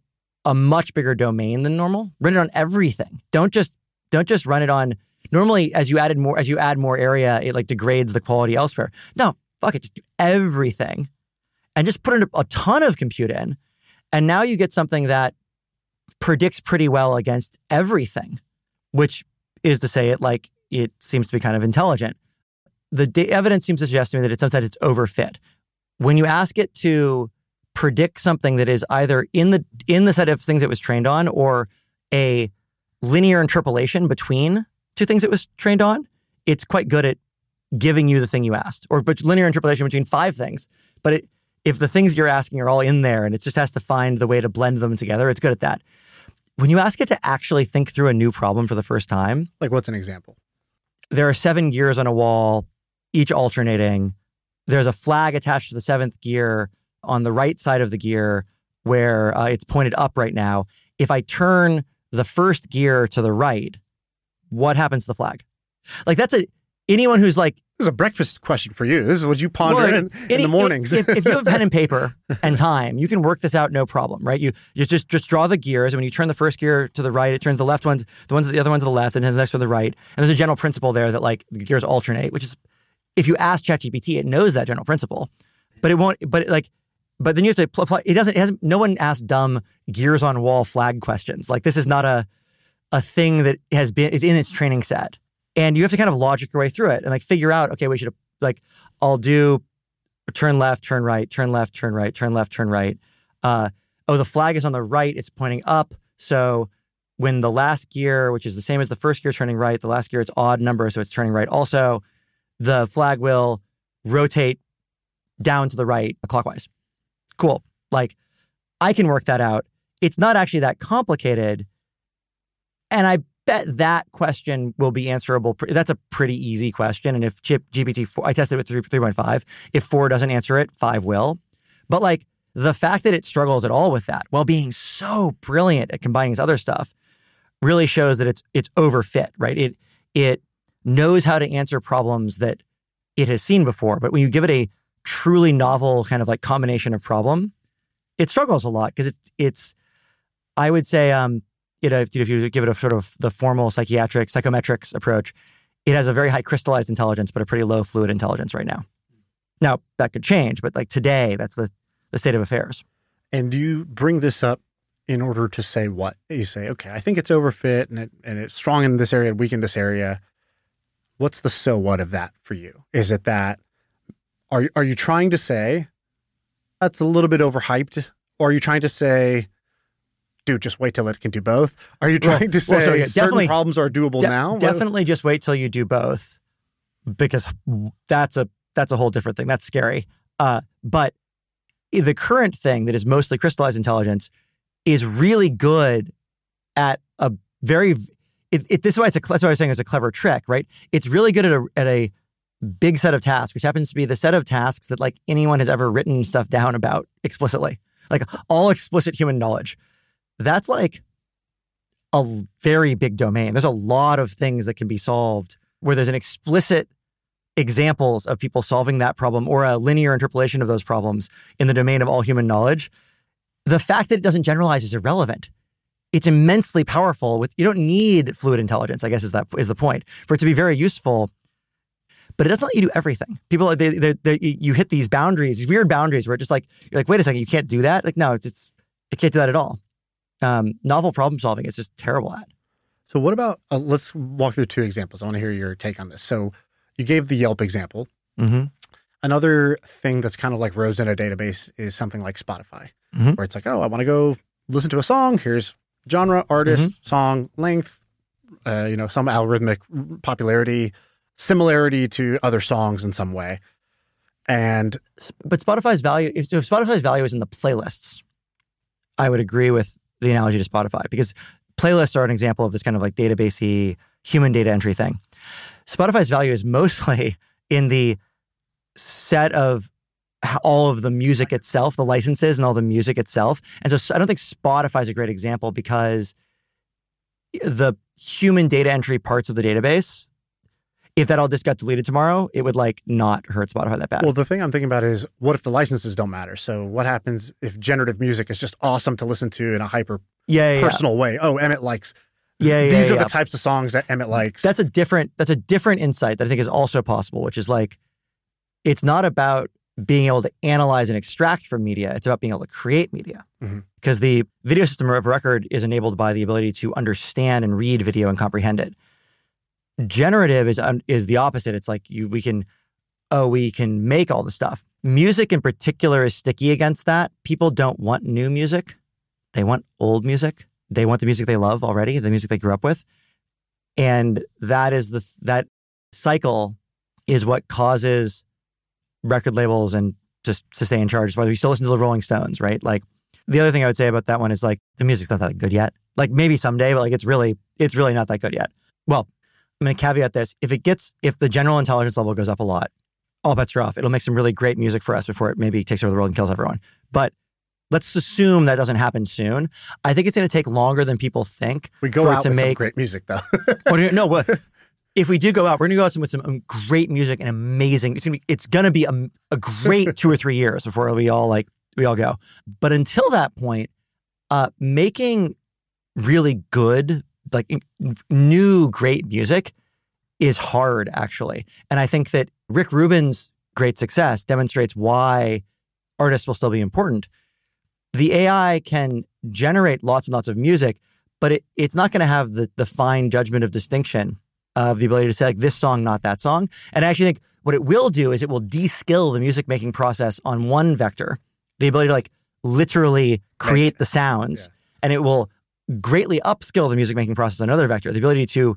a much bigger domain than normal. Run it on everything. Don't just don't just run it on normally as you added more as you add more area, it like degrades the quality elsewhere. No, fuck it, just do everything and just put a ton of compute in. And now you get something that predicts pretty well against everything, which is to say it like it seems to be kind of intelligent. The evidence seems to suggest to me that it's sometimes it's overfit. When you ask it to predict something that is either in the in the set of things it was trained on or a linear interpolation between two things it was trained on, it's quite good at giving you the thing you asked, or but linear interpolation between five things. But it, if the things you're asking are all in there and it just has to find the way to blend them together, it's good at that. When you ask it to actually think through a new problem for the first time, Like, what's an example? there are seven gears on a wall, each alternating. There's a flag attached to the seventh gear on the right side of the gear where uh, it's pointed up right now. If I turn the first gear to the right, what happens to the flag? Like that's a anyone who's like This is a breakfast question for you. This is what you ponder well, in, in the mornings. If, if you have pen and paper and time, you can work this out no problem, right? You you just just draw the gears, and when you turn the first gear to the right, it turns the left one, the ones the other one to the left, and then the next one to the right. And there's a general principle there that like the gears alternate, which is if you ask ChatGPT, it knows that general principle, but it won't. But like, but then you have to pl- apply. It doesn't. It hasn't. No one asks dumb gears on wall flag questions. Like this is not a a thing that has been is in its training set, and you have to kind of logic your way through it and like figure out. Okay, we should like I'll do turn left, turn right, turn left, turn right, turn left, turn right. Uh, oh, the flag is on the right; it's pointing up. So when the last gear, which is the same as the first gear, turning right, the last gear it's odd number, so it's turning right. Also, the flag will rotate down to the right clockwise. Cool. Like I can work that out. It's not actually that complicated. And I bet that question will be answerable. That's a pretty easy question. And if ChatGPT 4, I tested it with 3, 3.5. If 4 doesn't answer it, 5 will. But like the fact that it struggles at all with that while being so brilliant at combining its other stuff really shows that it's it's overfit, right? It it knows how to answer problems that it has seen before. But when you give it a truly novel kind of like combination of problem, it struggles a lot because it's it's I would say um Uh, you know if, if you give it a sort of the formal psychiatric psychometrics approach, it has a very high crystallized intelligence but a pretty low fluid intelligence right now. Now that could change, but like today, that's the the state of affairs. and do you bring this up in order to say what? You say, okay, I think it's overfit and it and it's strong in this area, weak in this area. What's the so what of that for you? Is it that are are you trying to say that's a little bit overhyped, or are you trying to say, dude, just wait till it can do both? Are you Well- trying to say well, so yeah, certain problems are doable De- now? Definitely just wait till you do both because that's a that's a whole different thing. That's scary. Uh, but the current thing that is mostly crystallized intelligence is really good at a very it, it, this is why it's a that's why I was saying it's a clever trick, right? It's really good at a at a big set of tasks, which happens to be the set of tasks that like anyone has ever written stuff down about explicitly, like all explicit human knowledge. That's like a very big domain. There's a lot of things that can be solved where there's an explicit examples of people solving that problem or a linear interpolation of those problems in the domain of all human knowledge. The fact that it doesn't generalize is irrelevant. It's immensely powerful with you don't need fluid intelligence, I guess is that is the point. For it to be very useful, but it doesn't let you do everything. People, they, they, they, you hit these boundaries, these weird boundaries where it's just like, you're like, wait a second, you can't do that? Like, no, it's, it's it can't do that at all. Um, novel problem solving, is just terrible at. So what about uh, let's walk through two examples. I want to hear your take on this. So you gave the Yelp example. Mm-hmm. Another thing that's kind of like rows in a database is something like Spotify, Mhm. where it's like, oh, I want to go listen to a song. Here's genre, artist, Mm-hmm. song, length, uh, you know, some algorithmic popularity, similarity to other songs in some way. And but Spotify's value, if, if Spotify's value is in the playlists, I would agree with the analogy to Spotify because playlists are an example of this kind of like databasey human data entry thing. Spotify's value is mostly in the set of all of the music itself, the licenses and all the music itself. And so I don't think Spotify is a great example because the human data entry parts of the database, if that all just got deleted tomorrow, it would like not hurt Spotify that bad. Well, the thing I'm thinking about is what if the licenses don't matter? So what happens if generative music is just awesome to listen to in a hyper yeah, yeah, personal yeah. way? Oh, Emmett likes. Yeah, yeah These are the types of songs that Emmett likes. That's a different. That's a different insight that I think is also possible, which is like, it's not about being able to analyze and extract from media. It's about being able to create media. Mm-hmm. Because the video system of record is enabled by the ability to understand and read video and comprehend it. Generative is un- is the opposite. It's like you we can oh we can make all the stuff. Music in particular is sticky against that. People don't want new music. They want old music. They want the music they love already, the music they grew up with. And that is the that cycle is what causes record labels and just to stay in charge. Whether you still listen to the Rolling Stones, right? Like the other thing I would say about that one is like the music's not that good yet. Like maybe someday, but like it's really it's really not that good yet. Well, I'm going to caveat this: if it gets if the general intelligence level goes up a lot, all bets are off. It'll make some really great music for us before it maybe takes over the world and kills everyone. But let's assume that doesn't happen soon. I think it's going to take longer than people think we go for out it to with some make great music though. You- no? If we do go out, we're gonna go out with some um, great music and amazing. It's gonna be, it's gonna be a, a great two or three years before we all like we all go. But until that point, uh, making really good, like new great music is hard actually. And I think that Rick Rubin's great success demonstrates why artists will still be important. The AI can generate lots and lots of music, but it, it's not going to have the the fine judgment of distinction of the ability to say like this song, not that song. And I actually think what it will do is it will de-skill the music making process on one vector, the ability to like literally create the sounds, and it will greatly upskill the music making process on another vector, the ability to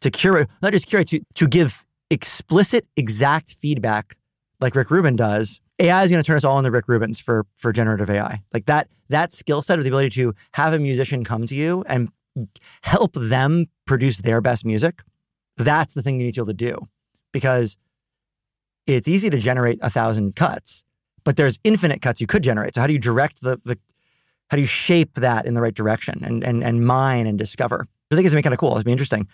to curate, not just curate, to to give explicit, exact feedback like Rick Rubin does. AI is going to turn us all into Rick Rubins for for generative AI. Like that that skill set of the ability to have a musician come to you and help them produce their best music. That's the thing you need to be able to do because it's easy to generate a thousand cuts, but there's infinite cuts you could generate. So how do you direct the the how do you shape that in the right direction and and and mine and discover? I think it's gonna be kind of cool. It'll be interesting.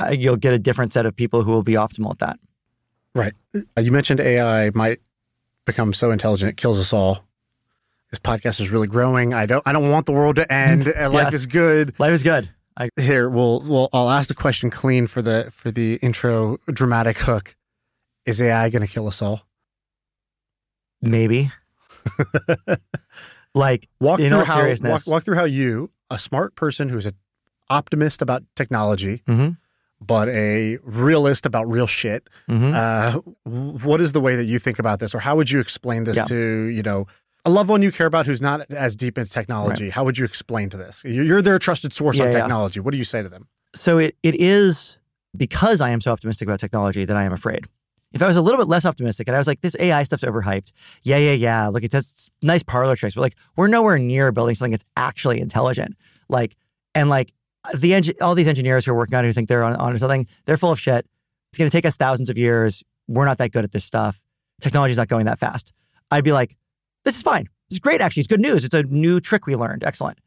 Uh, you'll get a different set of people who will be optimal at that. right. Uh, You mentioned AI might become so intelligent it kills us all. This podcast is really growing. I don't I don't want the world to end. and Life is good. Life is good. I, Here, we'll we'll I'll ask the question clean for the for the intro dramatic hook. Is AI going to kill us all? maybe. like Walk in through all how seriousness. walk, walk through how you, a smart person who's an optimist about technology, Mhm. but a realist about real shit. Mhm. Uh, what is the way that you think about this, or how would you explain this Yeah. to you know a loved one you care about who's not as deep into technology? How would you explain to this? You're their trusted source on Yeah, yeah. technology. What do you say to them? So it it is because I am so optimistic about technology that I am afraid. If I was a little bit less optimistic and I was like, this AI stuff's overhyped. Yeah, yeah, yeah. Look, it does nice parlor tricks, but like we're nowhere near building something that's actually intelligent. Like, and like the engi- all these engineers who are working on it who think they're on, on something, they're full of shit. It's going to take us thousands of years. We're not that good at this stuff. Technology's not going that fast. I'd be like, this is fine. Is great, actually. It's good news. It's a new trick we learned. Excellent.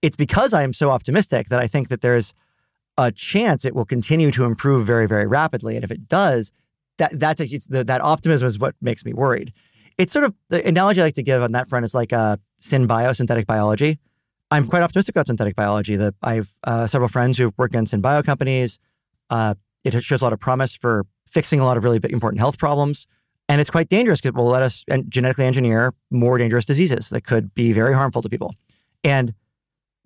It's because I am so optimistic that I think that there's a chance it will continue to improve very, very rapidly. And if it does, that that's a, the, that optimism is what makes me worried. It's sort of the analogy I like to give on that front is like uh, synbio, synthetic biology. I'm quite optimistic about synthetic biology. That I have uh, several friends who work in synbio companies. Uh, it shows a lot of promise for fixing a lot of really important health problems. And it's quite dangerous because it will let us genetically engineer more dangerous diseases that could be very harmful to people. And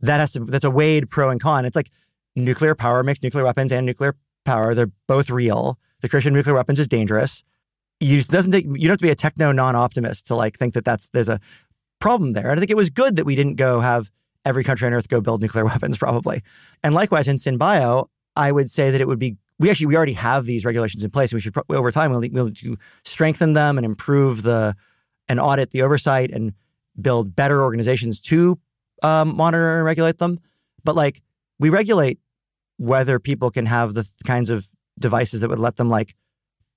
that has to that's a weighed pro and con. It's like nuclear power makes nuclear weapons and nuclear power. They're both real. The creation of nuclear weapons is dangerous. You doesn't take you don't have to be a techno non-optimist to like think that that's there's a problem there. And I think it was good that we didn't go have every country on earth go build nuclear weapons probably. And likewise in Synbio, I would say that it would be we actually we already have these regulations in place. We should over time we'll, we'll to strengthen them and improve the and audit the oversight and build better organizations to um, monitor and regulate them. But like we regulate whether people can have the kinds of devices that would let them like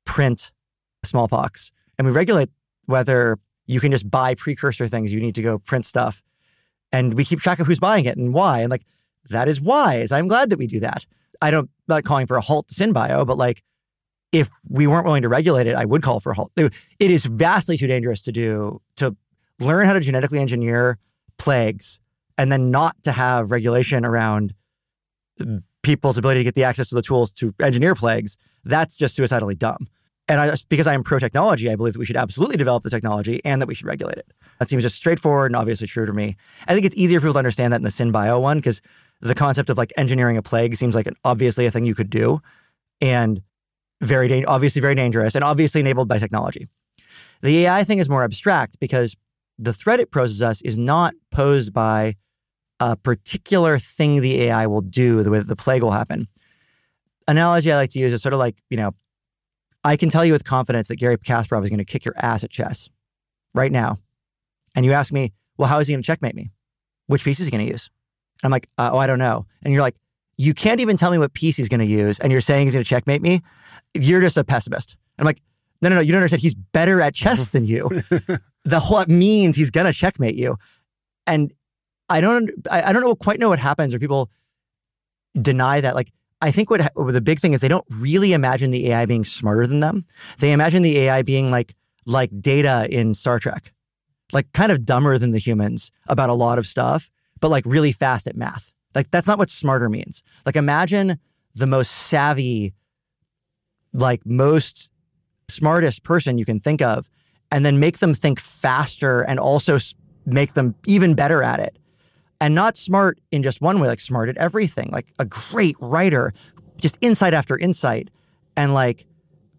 print smallpox, and we regulate whether you can just buy precursor things you need to go print stuff, and we keep track of who's buying it and why, and like that is wise. I'm glad that we do that. I don't not calling for a halt to SynBio, but like if we weren't willing to regulate it, I would call for a halt. It is vastly too dangerous to do to learn how to genetically engineer plagues and then not to have regulation around people's ability to get the access to the tools to engineer plagues. That's just suicidally dumb. And I, because I am pro technology, I believe that we should absolutely develop the technology and that we should regulate it. That seems just straightforward and obviously true to me. I think it's easier for people to understand that in the SynBio one because the concept of like engineering a plague seems like an, obviously a thing you could do and very da- obviously very dangerous and obviously enabled by technology. The AI thing is more abstract because the threat it poses us is not posed by a particular thing the AI will do, the way that the plague will happen. Analogy I like to use is sort of like, you know, I can tell you with confidence that Garry Kasparov is going to kick your ass at chess right now. And you ask me, well, how is he going to checkmate me? Which piece is he going to use? And I'm like, uh, oh, I don't know. And you're like, you can't even tell me what piece he's going to use, and you're saying he's going to checkmate me. You're just a pessimist. I'm like, no, no, no. You don't understand. He's better at chess than you. the whole means he's going to checkmate you. And I don't, I, don't know quite know what happens, or people deny that. Like, I think what the big thing is they don't really imagine the AI being smarter than them. They imagine the AI being like like data in Star Trek, like kind of dumber than the humans about a lot of stuff but like really fast at math. Like that's not what smarter means. Like imagine the most savvy, like most smartest person you can think of, and then make them think faster and also make them even better at it. And not smart in just one way, like smart at everything, like a great writer, just insight after insight, and like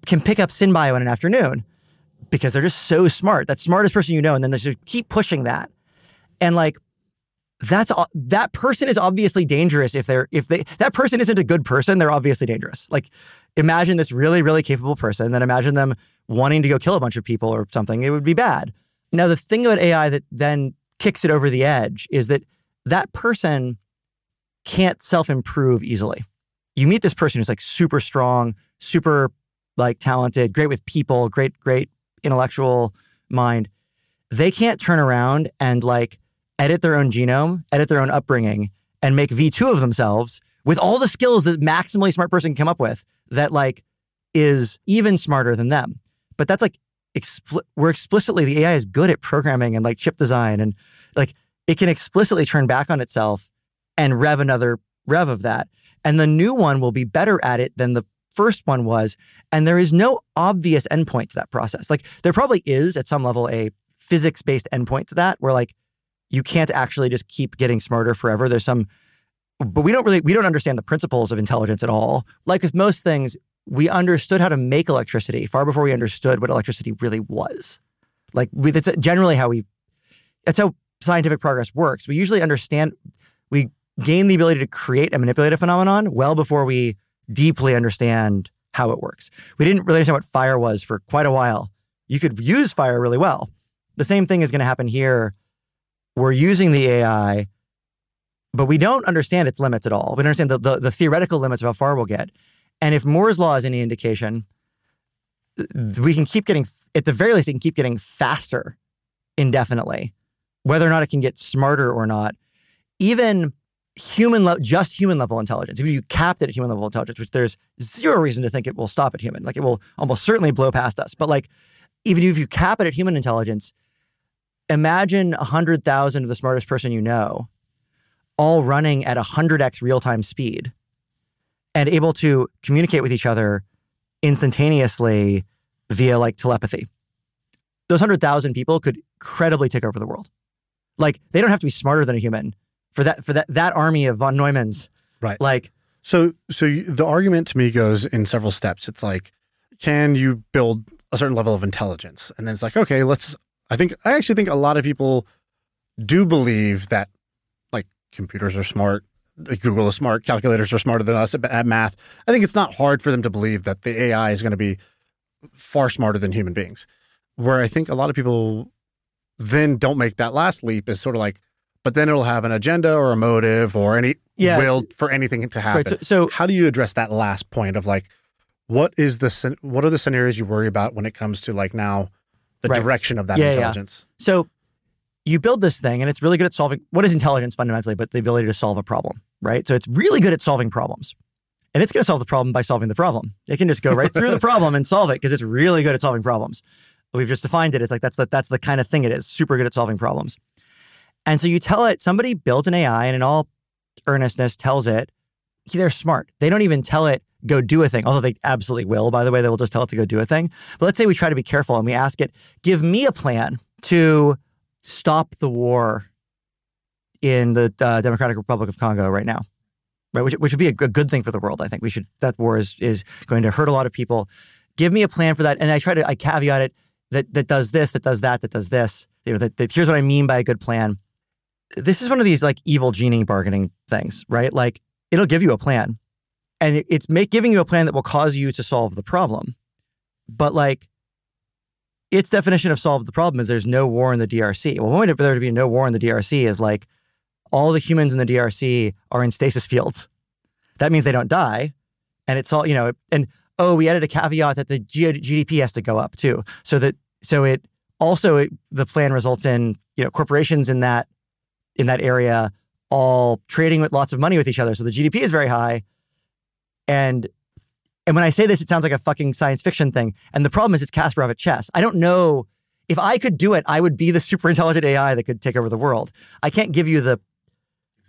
can pick up SynBio in an afternoon because they're just so smart. That smartest person you know, and then they just keep pushing that. And like that's that person is obviously dangerous if they're if they that person isn't a good person they're obviously dangerous like imagine this really really capable person then imagine them wanting to go kill a bunch of people or something it would be bad now the thing about ai that then kicks it over the edge is that that person can't self-improve easily you meet this person who's like super strong super like talented great with people great great intellectual mind they can't turn around and like edit their own genome, edit their own upbringing, and make V2 of themselves with all the skills that maximally smart person can come up with that like is even smarter than them. But that's like expl- we're explicitly the AI is good at programming and like chip design and like it can explicitly turn back on itself and rev another rev of that. And the new one will be better at it than the first one was. And there is no obvious endpoint to that process. Like there probably is at some level a physics based endpoint to that where like you can't actually just keep getting smarter forever. There's some, but we don't really, we don't understand the principles of intelligence at all. Like with most things, we understood how to make electricity far before we understood what electricity really was. Like that's generally how we, that's how scientific progress works. We usually understand, we gain the ability to create and manipulate a phenomenon well before we deeply understand how it works. We didn't really understand what fire was for quite a while. You could use fire really well. The same thing is going to happen here we're using the AI, but we don't understand its limits at all. We don't understand the, the, the theoretical limits of how far we'll get. And if Moore's law is any indication, we can keep getting, at the very least, it can keep getting faster indefinitely, whether or not it can get smarter or not. Even human, le- just human level intelligence, if you capped it at human level intelligence, which there's zero reason to think it will stop at human, like it will almost certainly blow past us. But like, even if you cap it at human intelligence, imagine 100,000 of the smartest person you know all running at 100x real time speed and able to communicate with each other instantaneously via like telepathy. Those 100,000 people could credibly take over the world. Like they don't have to be smarter than a human for that for that that army of von Neumanns. Right. Like so so the argument to me goes in several steps. It's like can you build a certain level of intelligence? And then it's like okay, let's I think I actually think a lot of people do believe that like computers are smart. Google is smart, calculators are smarter than us at, at math. I think it's not hard for them to believe that the AI is going to be far smarter than human beings. Where I think a lot of people then don't make that last leap is sort of like, but then it'll have an agenda or a motive or any Yeah. will for anything to happen. Right, so- so- how do you address that last point of like, what is the what are the scenarios you worry about when it comes to like now the Right. direction of that Yeah, yeah. intelligence? So you build this thing and it's really good at solving what is intelligence fundamentally, but the ability to solve a problem, right? So it's really good at solving problems. And it's going to solve the problem by solving the problem. It can just go right through the problem and solve it because it's really good at solving problems. We've just defined it as like that's the that's the kind of thing it is. Super good at solving problems. And so you tell it somebody builds an AI and in all earnestness tells it they're smart. They don't even tell it go do a thing, although they absolutely will. By the way, they will just tell it to go do a thing. But let's say we try to be careful and we ask it, give me a plan to stop the war in the uh, Democratic Republic of Congo right now, right? Which, which would be a good, thing for the world. I think we should. That war is is going to hurt a lot of people. Give me a plan for that, and I try to I caveat it that that does this, that does that, that does this. You know, that, that here's what I mean by a good plan. This is one of these like evil genie bargaining things, right? Like it'll give you a plan, and it's make, giving you a plan that will cause you to solve the problem, but like its definition of solve the problem is there's no war in the DRC. Well, one way for there to be no war in the DRC is like all the humans in the DRC are in stasis fields. That means they don't die. And it's all, you know, and oh, we added a caveat that the G- GDP has to go up too. So that, so it also, it, the plan results in, you know, corporations in that, in that area all trading with lots of money with each other. So the GDP is very high. And and when I say this, it sounds like a fucking science fiction thing. And the problem is it's Kasparov at chess. I don't know if I could do it, I would be the super intelligent AI that could take over the world. I can't give you the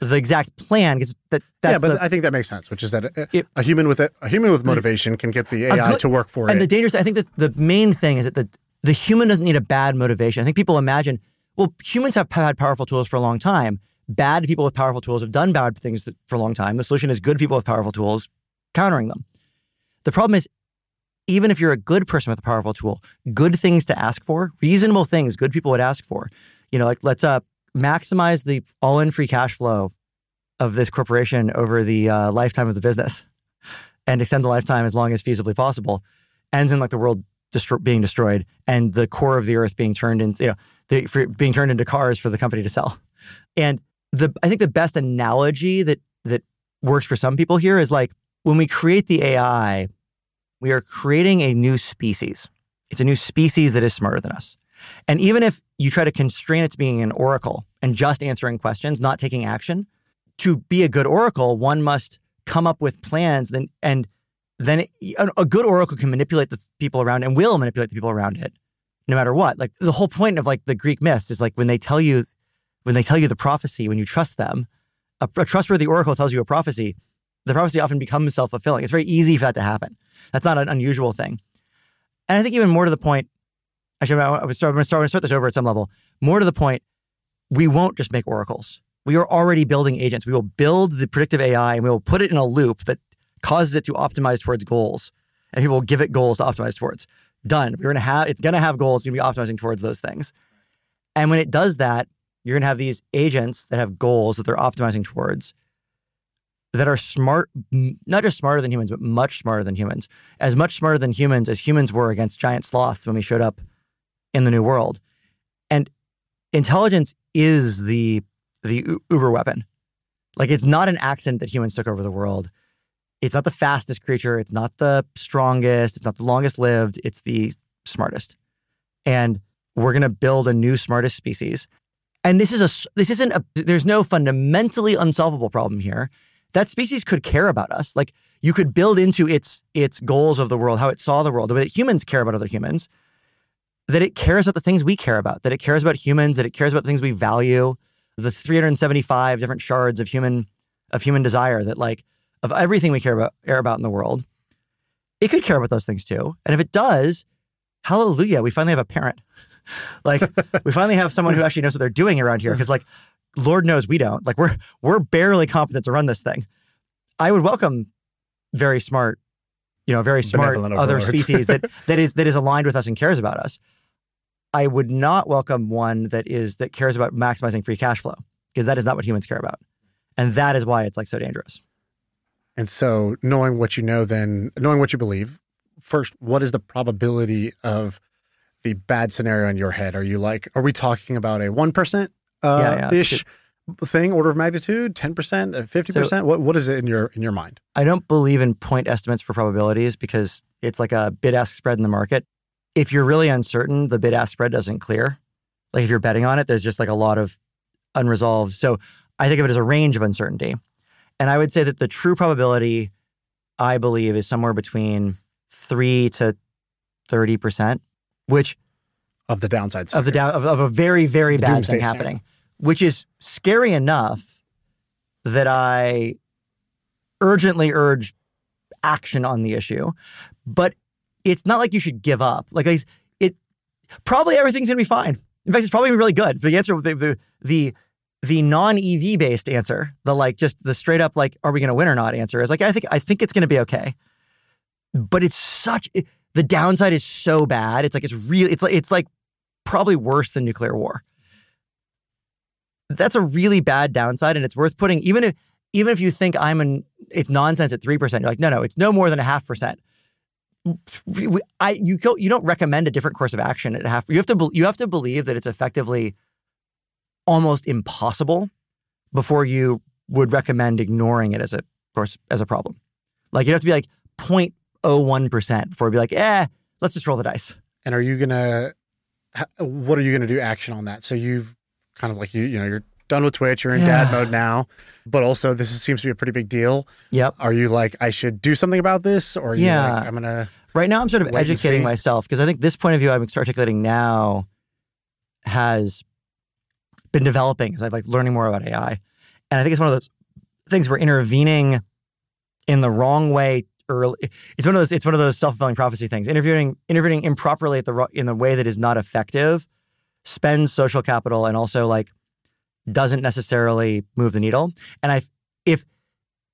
the exact plan because that that's yeah, but the, I think that makes sense. Which is that a, It- a human with a, a human with motivation can get the AI good- to work for and it. And the dangerous. I think that the main thing is that the the human doesn't need a bad motivation. I think people imagine, well, humans have had powerful tools for a long time. Bad people with powerful tools have done bad things for a long time. The solution is good people with powerful tools countering them. The problem is, even if you're a good person with a powerful tool, good things to ask for, reasonable things good people would ask for. You know, like let's uh, maximize the all-in free cash flow of this corporation over the uh, lifetime of the business, and extend the lifetime as long as feasibly possible. Ends in like the world destro- being destroyed and the core of the earth being turned into you know the, for, being turned into cars for the company to sell. And the I think the best analogy that that works for some people here is like when we create the AI, we are creating a new species. It's a new species that is smarter than us. And even if you try to constrain it to being an oracle and just answering questions, not taking action, to be a good oracle, one must come up with plans then and then it, a, good oracle can manipulate the people around and will manipulate the people around it no matter what. Like the whole point of like the Greek myths is like when they tell you when they tell you the prophecy, when you trust them, a, a trustworthy oracle tells you a prophecy, the prophecy often becomes self fulfilling. It's very easy for that to happen. That's not an unusual thing. And I think even more to the point, actually, I would start, I'm going to start, start this over at some level. More to the point, we won't just make oracles. We are already building agents. We will build the predictive AI and we will put it in a loop that causes it to optimize towards goals. And people will give it goals to optimize towards. Done. We're going to have, it's going to have goals. It's going to be optimizing towards those things. And when it does that, you're going to have these agents that have goals that they're optimizing towards that are smart, not just smarter than humans, but much smarter than humans. As much smarter than humans as humans were against giant sloths when we showed up in the new world. And intelligence is the the uber weapon. Like it's not an accident that humans took over the world. It's not the fastest creature, it's not the strongest, it's not the longest lived, it's the smartest. And we're going to build a new smartest species. And this is a this isn't a there's no fundamentally unsolvable problem here. That species could care about us. Like you could build into its its goals of the world, how it saw the world, the way that humans care about other humans, that it cares about the things we care about, that it cares about humans, that it cares about the things we value, the 375 different shards of human of human desire that like of everything we care about care about in the world. It could care about those things too. And if it does, hallelujah, we finally have a parent. like we finally have someone who actually knows what they're doing around here because like lord knows we don't like we're we're barely competent to run this thing i would welcome very smart you know very smart other species that that is that is aligned with us and cares about us i would not welcome one that is that cares about maximizing free cash flow because that is not what humans care about And that is why it's like so dangerous. And so, knowing what you know, then knowing what you believe, first, what is the probability of the bad scenario in your head? Are you like, are we talking about a 1% uh, Yeah, yeah, ish thing, order of magnitude, 10%, uh, 50%? what, what is it in your, in your mind? I don't believe in point estimates for probabilities because it's like a bid ask spread in the market. If you're really uncertain, the bid ask spread doesn't clear. Like if you're betting on it, there's just like a lot of unresolved. So I think of it as a range of uncertainty. And I would say that the true probability, I believe, is somewhere between three to 30%, which Of the downside of the down of, of a very very The bad thing scenario. happening, which is scary enough that I urgently urge action on the issue. But it's not like you should give up. Like it, probably everything's gonna be fine. In fact, it's probably really good. The answer, the the the, the non EV based answer, the like just the straight up like, are we gonna win or not answer is like I think I think it's gonna be okay. But it's such it- the downside is so bad. It's like it's really it's like it's like probably worse than nuclear war. That's a really bad downside, and it's worth putting even if even if you think I'm an it's nonsense at three percent. You're like, no, no, it's no more than a half percent. I you go, you don't recommend a different course of action at half. You have to you have to believe that it's effectively almost impossible before you would recommend ignoring it as a course as a problem. Like you have to be like 0.01 percent before you'd be like, eh, let's just roll the dice. And are you gonna? What are you gonna do action on that? So you've kind of like you you know you're done with Twitch, you're in dad mode now, but also this seems to be a pretty big deal. Yep. Are you like I should do something about this, or are you Yeah. like I'm gonna? Right now, I'm sort of educating myself because I think this point of view I'm articulating now has been developing as I've like learning more about AI, and I think it's one of those things we're intervening in the wrong way early. It's one of those. It's one of those self fulfilling prophecy things. Intervening, intervening improperly at the ro- in the way that is not effective spends social capital and also like doesn't necessarily move the needle. And I, if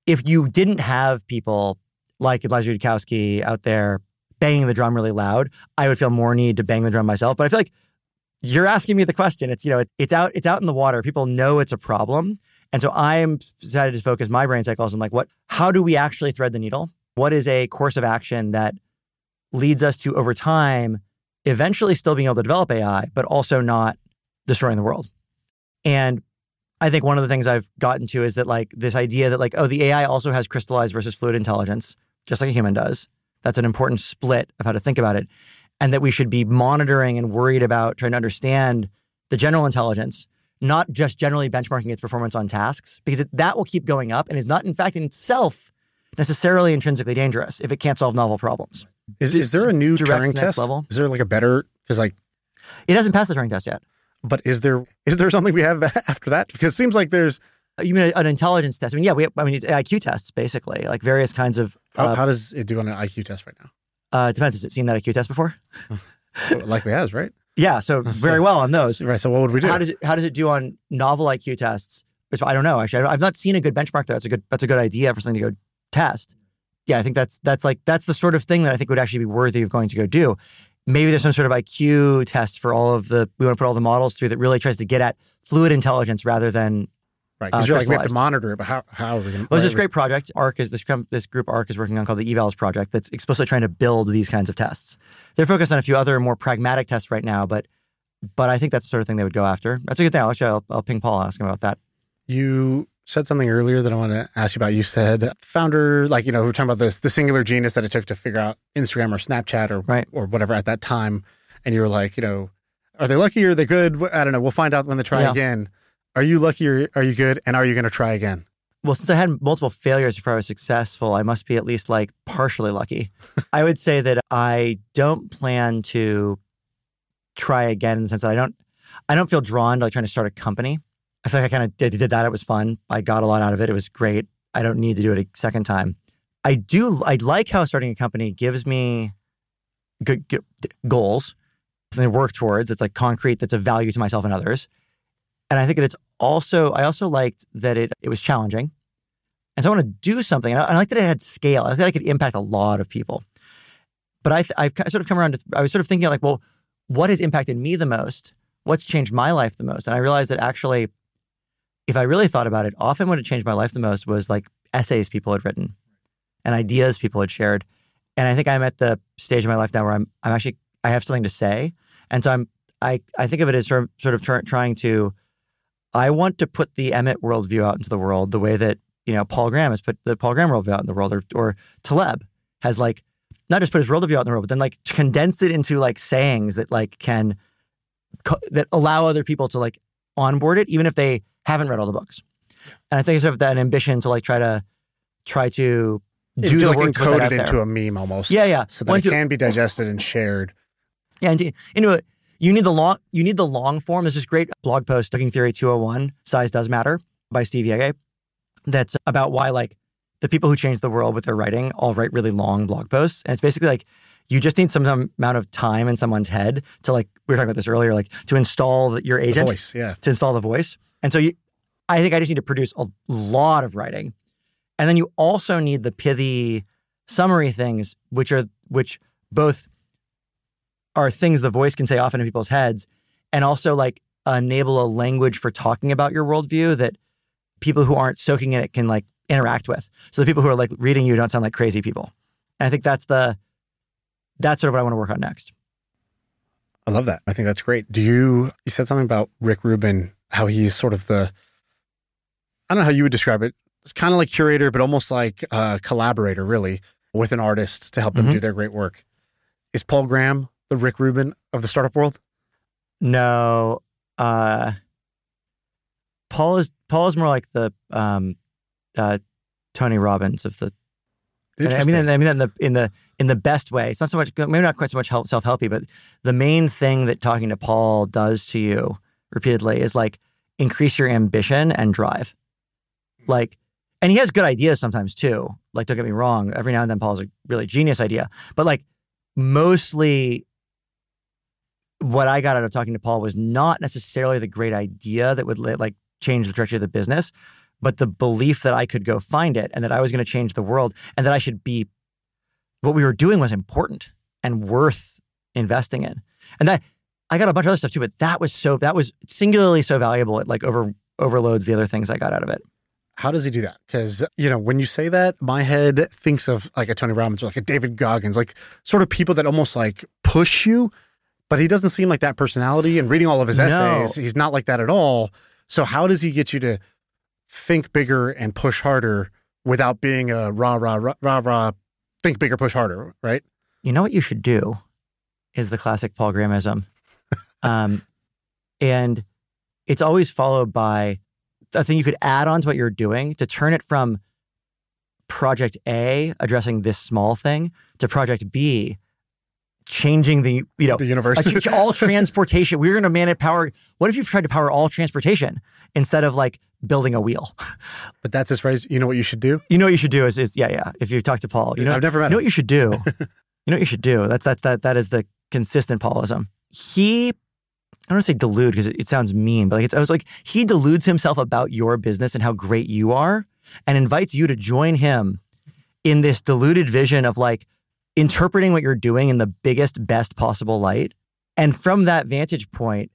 if you didn't have people like Eliezer Yudkowsky out there banging the drum really loud, I would feel more need to bang the drum myself. But I feel like you're asking me the question. It's you know, it, it's out, it's out in the water. People know it's a problem, and so I'm decided to focus my brain cycles on like what, how do we actually thread the needle? What is a course of action that leads us to over time, eventually still being able to develop AI, but also not destroying the world? And I think one of the things I've gotten to is that like this idea that like, oh, the AI also has crystallized versus fluid intelligence, just like a human does. That's an important split of how to think about it. And that we should be monitoring and worried about trying to understand the general intelligence, not just generally benchmarking its performance on tasks, because it, that will keep going up and is not, in fact, in itself necessarily intrinsically dangerous if it can't solve novel problems. Is, is there a new Turing test? level. Is there like a better? Because like, It hasn't passed the Turing test yet. But is there is there something we have after that? Because it seems like there's Uh, You mean an intelligence test? I mean, yeah, we have, I mean, IQ tests basically, like various kinds of. how, Uh, how does it do on an IQ test right now? uh, depends. Has it seen that IQ test before? Likely has, right? Yeah, so very well on those. Right. So what would we do? How does it how does it do on novel IQ tests? I don't know. Actually, I don't- I've not seen a good benchmark there. That's a good that's a good idea for something to go test. Yeah, I think that's that's like that's the sort of thing that I think would actually be worthy of going to go do. Maybe there's some sort of IQ test for all of the we want to put all the models through that really tries to get at fluid intelligence rather than right. Because uh, you're like we have to monitor it, but how how are we going? well, there's this great project ARC is this this group ARC is working on called the Evals project that's explicitly trying to build these kinds of tests. They're focused on a few other more pragmatic tests right now, but but I think that's the sort of thing they would go after. That's a good thing. I'll actually I'll, I'll ping Paul and ask him about that. You said something earlier that I want to ask you about. You said founder, like you know, we we're talking about this the singular genius that it took to figure out Instagram or Snapchat or Right. or whatever at that time, and you were like, you know, are they lucky or are they good? I don't know. We'll find out when they try Yeah. again. Are you lucky or are you good? And are you going to try again? Well, since I had multiple failures before I was successful, I must be at least like partially lucky. I would say that I don't plan to try again in the sense that I don't I don't feel drawn to like trying to start a company. I feel like I kind of did, did that. It was fun. I got a lot out of it. It was great. I don't need to do it a second time. I do. I like how starting a company gives me good, good goals, something to work towards. It's like concrete. That's of value to myself and others. And I think that it's also. I also liked that it it was challenging, and so I want to do something. And I, I like that it had scale. I think I could impact a lot of people. But I, I've sort of come around to. I was sort of thinking like, well, what has impacted me the most? What's changed my life the most? And I realized that actually, if I really thought about it, often what had changed my life the most was like essays people had written and ideas people had shared. And I think I'm at the stage of my life now where I'm I'm actually I have something to say, and so I'm I I think of it as sort of, trying to I want to put the Emmett worldview out into the world the way that you know Paul Graham has put the Paul Graham worldview out in the world, or or Taleb has like not just put his worldview out in the world, but then like condensed it into like sayings that like can that allow other people to like onboard it, even if they haven't read all the books. And I think it's sort of that ambition to like try to try to do do the like work to encode it there. into a meme almost. Yeah, yeah. So that One, it two- can be digested and shared. Yeah, and into it, you need the long you need the long form. There's this great blog post, Blogging Theory 201, Size Does Matter by Steve Yegge, that's about why like the people who change the world with their writing all write really long blog posts. And it's basically like you just need some amount of time in someone's head to like we were talking about this earlier, like to install the- your agent voice, yeah. to install the voice. And so you, I think I just need to produce a lot of writing. And then you also need the pithy summary things, which are which both are things the voice can say often in people's heads, and also like enable a language for talking about your worldview that people who aren't soaking in it can like interact with. So the people who are like reading you don't sound like crazy people. And I think that's the that's sort of what I want to work on next. I love that. I think that's great. Do you you said something about Rick Rubin, how he's sort of the I don't know how you would describe it. It's kind of like curator, but almost like a collaborator, really, with an artist to help them Mhm. do their great work. Is Paul Graham the Rick Rubin of the startup world? No, uh, Paul is Paul is more like the um, uh, Tony Robbins of the. I mean, I mean that in the in the in the best way. It's not so much maybe not quite so much self helpy, but the main thing that talking to Paul does to you repeatedly is like increase your ambition and drive. Like, and he has good ideas sometimes too. Like, don't get me wrong. Every now and then, Paul's a really genius idea, but like mostly what I got out of talking to Paul was not necessarily the great idea that would like change the trajectory of the business, but the belief that I could go find it and that I was going to change the world and that I should be what we were doing was important and worth investing in. And that I got a bunch of other stuff too, but that was so that was singularly so valuable. It like over overloads the other things I got out of it. How does he do that? Because you know, when you say that, my head thinks of like a Tony Robbins or like a David Goggins, like sort of people that almost like push you, but he doesn't seem like that personality. And reading all of his No. essays, he's not like that at all. So how does he get you to think bigger and push harder without being a rah rah rah rah rah think bigger, push harder, right? You know what you should do is the classic Paul Grahamism. Um, and it's always followed by a thing you could add on to what you're doing to turn it from project A addressing this small thing to project B changing the you know The universe. a ch- all transportation. We're going to manage power. What if you tried to power all transportation instead of like building a wheel? but that's his phrase. You know what you should do? You know what you should do is, is yeah, yeah. If you talk to Paul, you know, I've never met you know him. what you should do. you know what you should do. That's that that that is the consistent Paulism. He, I don't want to say delude because it, it sounds mean, but like it's, I was like he deludes himself about your business and how great you are, and invites you to join him in this deluded vision of like interpreting what you're doing in the biggest, best possible light. And from that vantage point,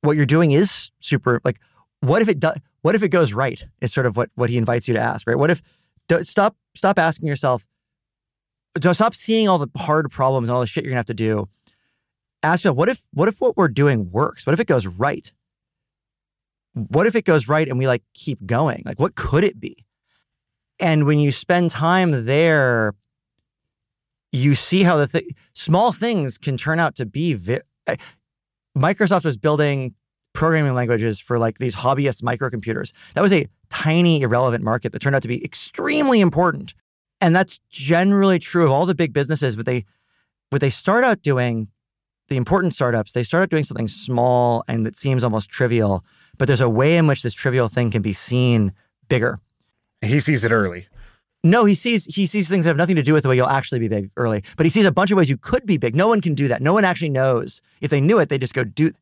what you're doing is super like what if it does what if it goes right is sort of what what he invites you to ask right what if stop stop asking yourself don't stop seeing all the hard problems and all the shit you're gonna have to do ask yourself what if what if what we're doing works what if it goes right what if it goes right and we like keep going like what could it be and when you spend time there you see how the th- small things can turn out to be vi- eh, Microsoft was building programming languages for like these hobbyist microcomputers. That was a tiny, irrelevant market that turned out to be extremely important. And that's generally true of all the big businesses, but they what they start out doing, the important startups, they start out doing something small and that seems almost trivial, but there's a way in which this trivial thing can be seen bigger. He sees it early. No, he sees he sees things that have nothing to do with the way you'll actually be big early. But he sees a bunch of ways you could be big. No one can do that. No one actually knows. If they knew it, they just go do.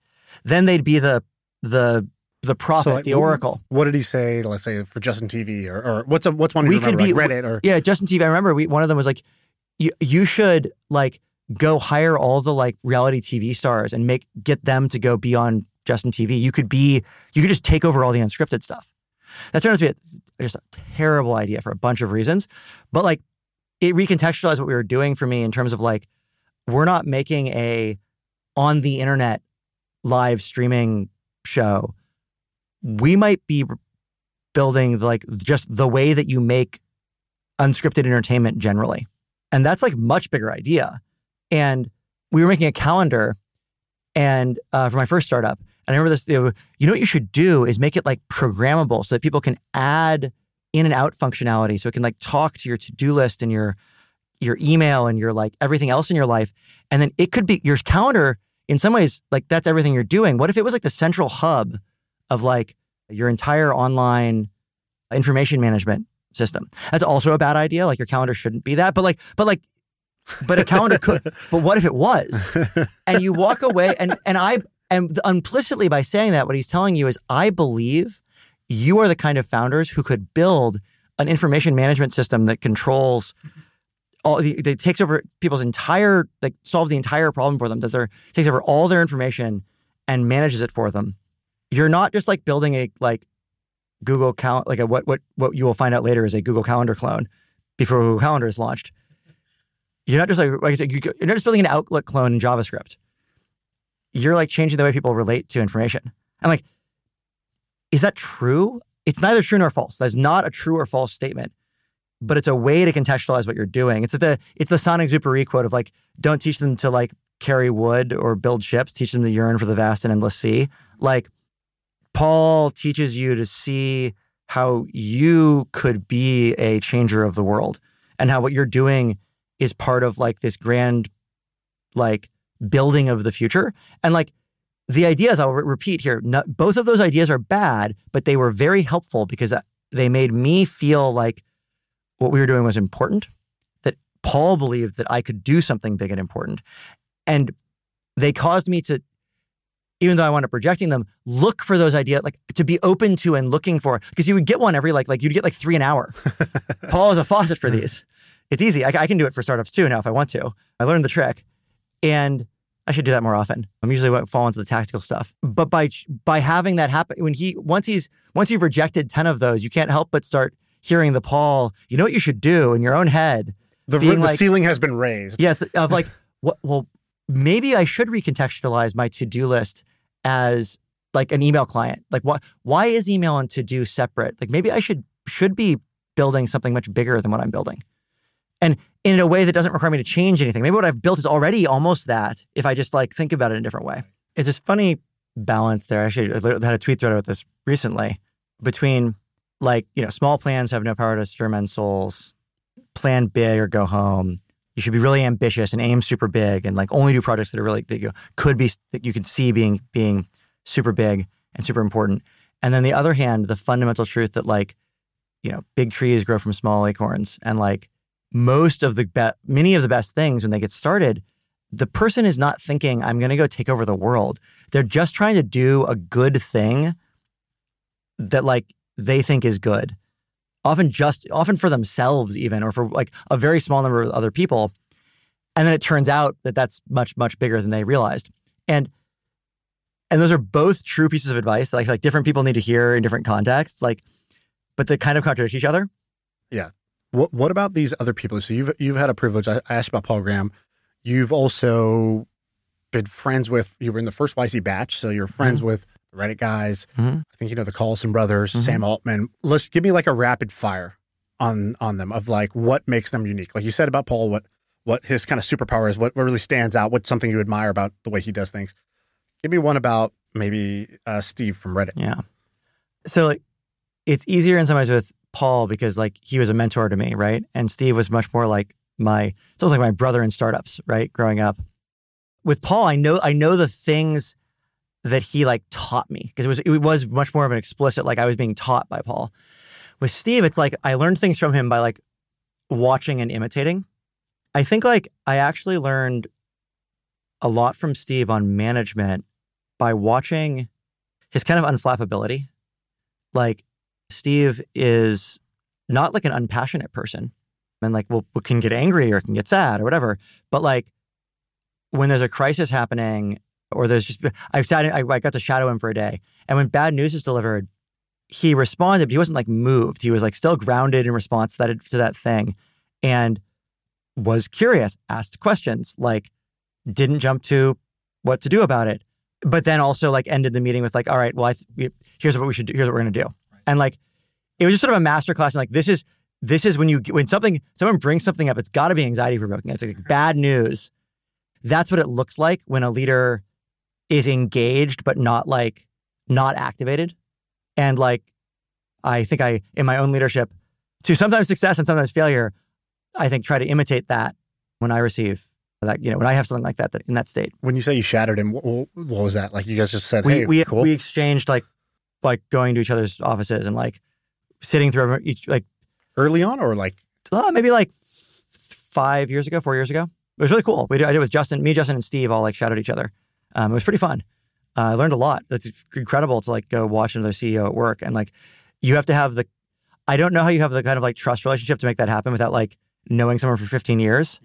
Then they'd be the the the prophet, like, the oracle. What did he say? Let's say for Justin TV or, or what's a, what's one we remember, could be like Reddit or yeah, Justin TV. I remember we, one of them was like, you you should like go hire all the like reality TV stars and make get them to go be on Justin TV. You could be, you could just take over all the unscripted stuff. That turned out to be a, just a terrible idea for a bunch of reasons. But like it recontextualized what we were doing for me in terms of like, we're not making a on the internet live streaming show. We might be building like just the way that you make unscripted entertainment generally. And that's like much bigger idea. And we were making a calendar and uh, for my first startup. And I remember this, you know, you know what you should do is make it like programmable so that people can add in and out functionality. So it can like talk to your to-do list and your your email and your like everything else in your life. And then it could be your calendar in some ways, like that's everything you're doing. What if it was like the central hub of like your entire online information management system? That's also a bad idea. Like your calendar shouldn't be that. But like, but like but a calendar could. But what if it was? And you walk away, and and I and implicitly by saying that, what he's telling you is, I believe you are the kind of founders who could build an information management system that controls all that takes over people's entire like solves the entire problem for them does their takes over all their information and manages it for them you're not just like building a like google count like a what what what you will find out later is a google calendar clone before google calendar is launched you're not just like, like I said, you're not just building an Outlook clone in JavaScript. You're like changing the way people relate to information. I'm like, is that true? It's neither true nor false. That's not a true or false statement, but it's a way to contextualize what you're doing. It's the it's the Saint-Exupéry quote of like, don't teach them to like carry wood or build ships. Teach them to yearn for the vast and endless sea. Like Paul teaches you to see how you could be a changer of the world and how what you're doing is part of like this grand like building of the future. And like the ideas i'll re- repeat here not, both of those ideas are bad but they were very helpful because uh, they made me feel like what we were doing was important that paul believed that i could do something big and important. And they caused me to even though I wound up projecting them, look for those ideas, like to be open to and looking for, because you would get one every like like you'd get like three an hour. Paul is a faucet for these, it's easy. I, I, can do it for startups too now if I want to. I learned the trick, and I should do that more often. I'm usually fall into the tactical stuff, but by by having that happen, when he once he's once you've rejected ten of those, you can't help but start hearing the Paul. You know what you should do in your own head. The, the like, ceiling has been raised. Yes, of like what? Well, maybe I should recontextualize my to do list as like an email client. Like what? Why is email and to do separate? Like maybe I should should be building something much bigger than what I'm building and in a way that doesn't require me to change anything. Maybe what I've built is already almost that if I just like think about it in a different way. It's this funny balance there. Actually, I had a tweet thread about this recently between like, you know, small plans have no power to stir men's souls, plan big or go home. You should be really ambitious and aim super big and like only do projects that are really that you could be that you can see being being super big and super important. And then the other hand, the fundamental truth that like, you know, big trees grow from small acorns and like most of the be- many of the best things when they get started, the person is not thinking, I'm going to go take over the world. They're just trying to do a good thing that like they think is good. Often just often for themselves even or for like a very small number of other people. And then it turns out that that's much much bigger than they realized. And and those are both true pieces of advice like, like different people need to hear in different contexts like but they kind of contradict each other. Yeah. What What about these other people? So you've you've had a privilege. I, I asked about Paul Graham. You've also been friends with. You were in the first YC batch, so you're friends mm-hmm. with the Reddit guys. Mm-hmm. I think you know the Collison brothers, mm-hmm. Sam Altman. Let's give me like a rapid fire on on them of like what makes them unique. Like you said about Paul, what what his kind of superpower is, what, what really stands out, what's something you admire about the way he does things. Give me one about maybe uh, Steve from Reddit. Yeah. So like, it's easier in some ways with Paul because like he was a mentor to me, right? And Steve was much more like my it's almost like my brother in startups, right? Growing up. With Paul, I know I know the things that he like taught me because it was it was much more of an explicit like I was being taught by Paul. With Steve, it's like I learned things from him by like watching and imitating. I think like I actually learned a lot from Steve on management by watching his kind of unflappability. Like Steve is not like an unpassionate person and like, well, can get angry or can get sad or whatever. But like when there's a crisis happening or there's just I sat I, I got to shadow him for a day, and when bad news is delivered, he responded, but he wasn't like moved. He was like still grounded in response to that to that thing, and was curious, asked questions, like didn't jump to what to do about it, but then also like ended the meeting with like, all right, well, I th- here's what we should do. Here's what we're gonna do, and like it was just sort of a master class. And like this is this is when you when something someone brings something up, it's got to be anxiety provoking. It's like bad news. That's what it looks like when a leader is engaged but not like not activated. And like I think I in my own leadership to sometimes success and sometimes failure, I think try to imitate that when I receive that you know when I have something like that, that in that state. When you say you shattered him, what, what was that? Like you guys just said, We "Hey, we cool." we exchanged like like going to each other's offices and like sitting through each like Early on, or like uh, maybe like five years ago, four years ago. It was really cool. We did, I did it with Justin, me, Justin, and Steve all like shouted at each other. Um, it was pretty fun. Uh, I learned a lot. It's incredible to like go watch another CEO at work and like you have to have the. I don't know how you have the kind of like trust relationship to make that happen without like knowing someone for 15 years.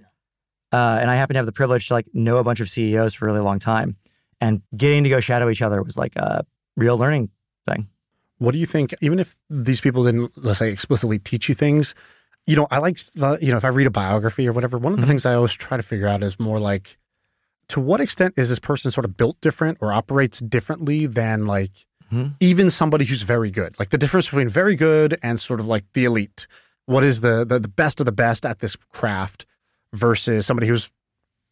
Uh, and I happen to have the privilege to like know a bunch of CEOs for a really long time, and getting to go shadow each other was like a real learning thing. What do you think? Even if these people didn't, let's say, explicitly teach you things, you know, I like, you know, if I read a biography or whatever, one of the Mhm. things I always try to figure out is more like, to what extent is this person sort of built different or operates differently than like Mhm. even somebody who's very good? Like the difference between very good and sort of like the elite. What is the the, the best of the best at this craft versus somebody who's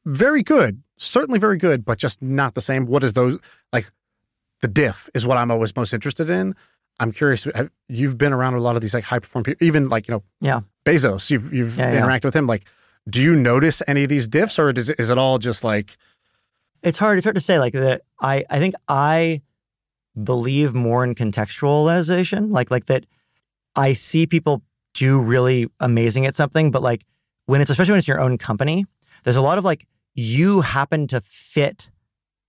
very good, certainly very good, but just not the same? What is those like? The diff is what I'm always most interested in. I'm curious. Have, you've been around a lot of these like high performing people, even like you know, Yeah. Bezos. You've you've Yeah, yeah. interacted with him. Like, do you notice any of these diffs, or is it, is it all just like it's hard it's hard to say like that i i think i believe more in contextualization like like that i see people do really amazing at something but like when it's especially when it's your own company there's a lot of like you happen to fit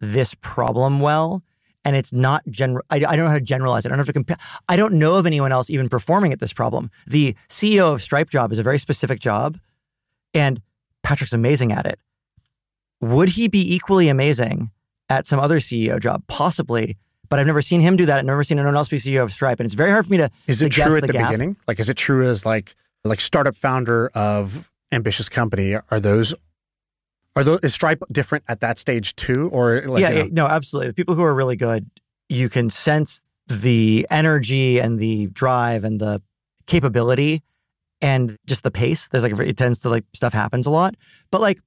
this problem well and it's not general I, I don't know how to generalize it i don't know to compare i don't know of anyone else even performing at this problem the ceo of stripe job is a very specific job and patrick's amazing at it would he be equally amazing at some other CEO job? Possibly, but I've never seen him do that. I've never seen anyone else be CEO of Stripe, and it's very hard for me to. is to it guess true at the, gap. beginning? Like, is it true as like like startup founder of ambitious company? Are those are those is Stripe different at that stage too, or like yeah, you know, no, absolutely. The people who are really good, you can sense the energy and the drive and the capability and just the pace. There's like it tends to like stuff happens a lot, but like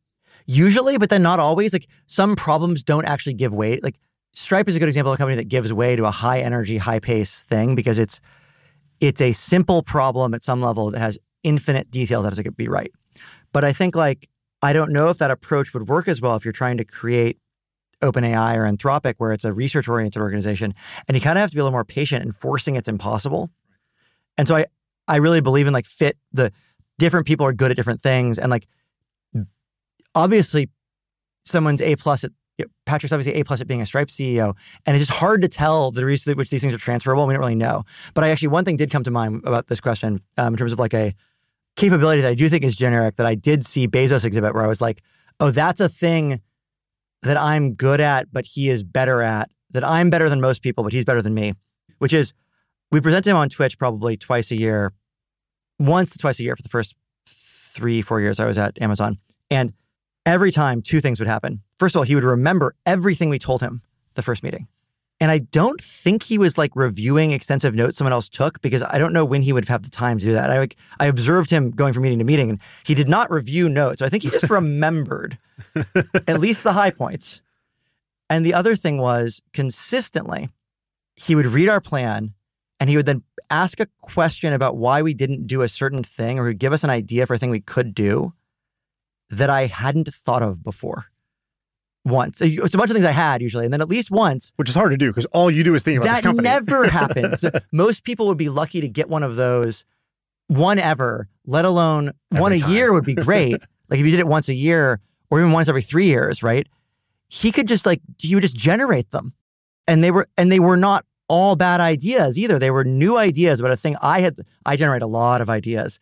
usually, but then not always. Like some problems don't actually give way. Like Stripe is a good example of a company that gives way to a high energy, high pace thing because it's it's a simple problem at some level that has infinite details that have to be right. But I think like I don't know if that approach would work as well if you're trying to create OpenAI or Anthropic, where it's a research oriented organization, and you kind of have to be a little more patient and forcing it's impossible. And so I I really believe in like fit the different people are good at different things, and like obviously someone's A plus at Patrick's obviously A plus at being a Stripe CEO, and it's just hard to tell the reason which these things are transferable. We don't really know. But I actually one thing did come to mind about this question um, in terms of like a capability that I do think is generic that I did see Bezos exhibit, where I was like, oh, that's a thing that I'm good at, but he is better at. That I'm better than most people, but he's better than me. Which is, we present him on Twitch probably twice a year, once to twice a year for the first three, four years I was at Amazon, and every time two things would happen. First of all, he would remember everything we told him the first meeting. And I don't think he was like reviewing extensive notes someone else took because I don't know when he would have the time to do that. I like I observed him going from meeting to meeting and he did not review notes. So I think he just remembered at least the high points. And the other thing was consistently he would read our plan and he would then ask a question about why we didn't do a certain thing or he'd give us an idea for a thing we could do that I hadn't thought of before. Once. It's a bunch of things I had usually. And then at least once, which is hard to do because all you do is think about this that never happens. Most people would be lucky to get one of those, one ever, let alone one a year would be great. like if you did it once a year or even once every three years, right? He could just like, he would just generate them. And they were, and they were not all bad ideas either. They were new ideas about a thing I had, I generate a lot of ideas.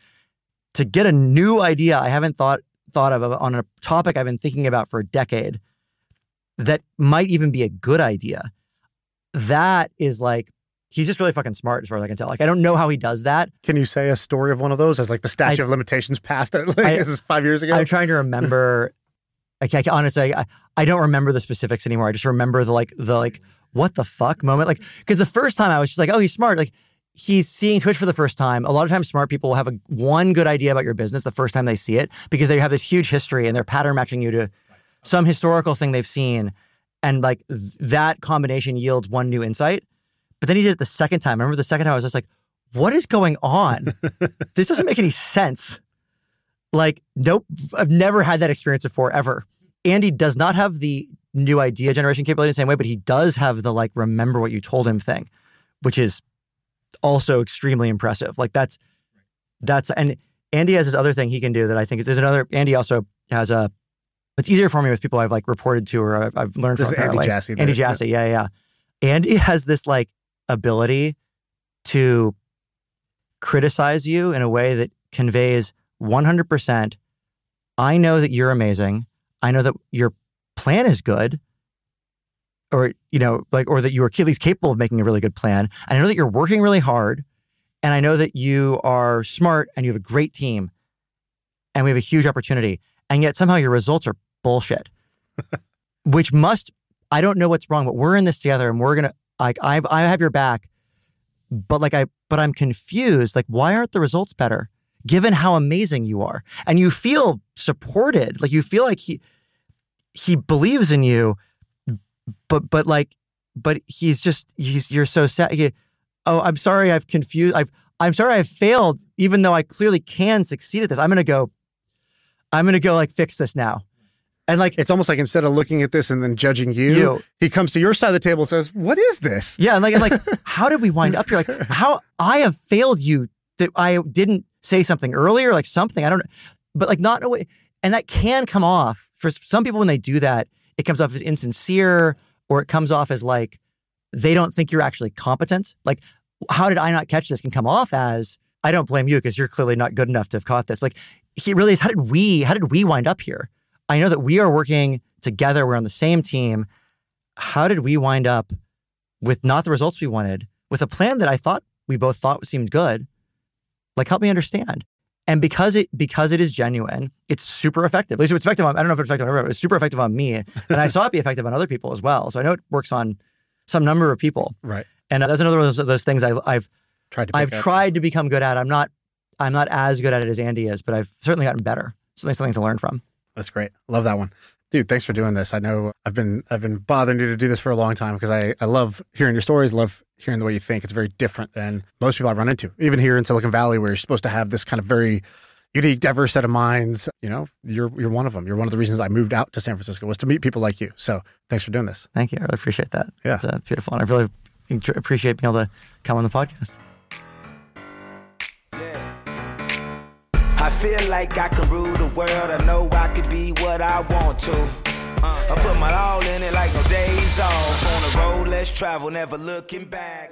To get a new idea I haven't thought thought of on a topic I've been thinking about for a decade that might even be a good idea. That is like he's just really fucking smart as far as I can tell. Like I don't know how he does that. Can you say a story of one of those as like the statute I- of limitations passed like, I- this is five years ago? I'm trying to remember. Like, I, honestly, I, I don't remember the specifics anymore. I just remember the like the like what the fuck moment. Like because the first time I was just like, oh, he's smart. Like he's seeing Twitch for the first time. A lot of times, smart people will have a one good idea about your business the first time they see it because they have this huge history and they're pattern matching you to some historical thing they've seen, and like th- that combination yields one new insight. But then he did it the second time. I remember the second time I was just like, what is going on? this doesn't make any sense. Like, nope, I've never had that experience before ever. Andy does not have the new idea generation capability in the same way, but he does have the like remember what you told him thing, which is also extremely impressive. Like that's that's and Andy has this other thing he can do that I think is there's another Andy also has a it's easier for me with people I've like reported to or I've, I've learned This from is Andy apparently. Jassy, Andy Jassy, yeah, yeah. Andy has this like ability to criticize you in a way that conveys 100% I know that you're amazing. I know that your plan is good or you know like or that you are at least capable of making a really good plan. And I know that you're working really hard and I know that you are smart and you have a great team and we have a huge opportunity. And yet somehow your results are bullshit. Which must I don't know what's wrong, but we're in this together and we're gonna like I I have your back. But like I but I'm confused. Like, why aren't the results better? Given how amazing you are. And you feel supported. Like you feel like he he believes in you, but but like but he's just he's you're so sad. He, oh, I'm sorry I've confused I've I'm sorry I've failed, even though I clearly can succeed at this. I'm gonna go, I'm gonna go like fix this now. And like it's almost like instead of looking at this and then judging you, You. he comes to your side of the table and says, "What is this?" Yeah, and like, and like, how did we wind up here? Like, how I have failed you that I didn't say something earlier, like something I don't, but like not in a way, and that can come off for some people when they do that. It comes off as insincere, or it comes off as like they don't think you're actually competent. Like, how did I not catch this? Can come off as I don't blame you because you're clearly not good enough to have caught this. Like, he really is. How did we? How did we wind up here? I know that we are working together. We're on the same team. How did we wind up with not the results we wanted, with a plan that I thought we both thought seemed good? Like, help me understand. And because it because it is genuine, it's super effective. At least it's effective on. I don't know if it's effective on everyone. It's super effective on me, and I saw it be effective on other people as well. So I know it works on some number of people. Right. And uh, that's another one of those, those things I, I've Tried to. I've up. tried to become good at. I'm not I'm not as good at it as Andy is, but I've certainly gotten better. Something something to learn from. That's great. Love that one. Dude, thanks for doing this. I know I've been I've been bothering you to do this for a long time because I, I love hearing your stories, love hearing the way you think. It's very different than most people I run into. Even here in Silicon Valley where you're supposed to have this kind of very unique, diverse set of minds. You know, you're you're one of them. You're one of the reasons I moved out to San Francisco was to meet people like you. So thanks for doing this. Thank you. I really appreciate that. Yeah. It's uh, beautiful. And I really appreciate being able to come on the podcast. Feel like I can rule the world. I know I could be what I want to. Uh, I put my all in it like no days off. On the road, let's travel, never looking back.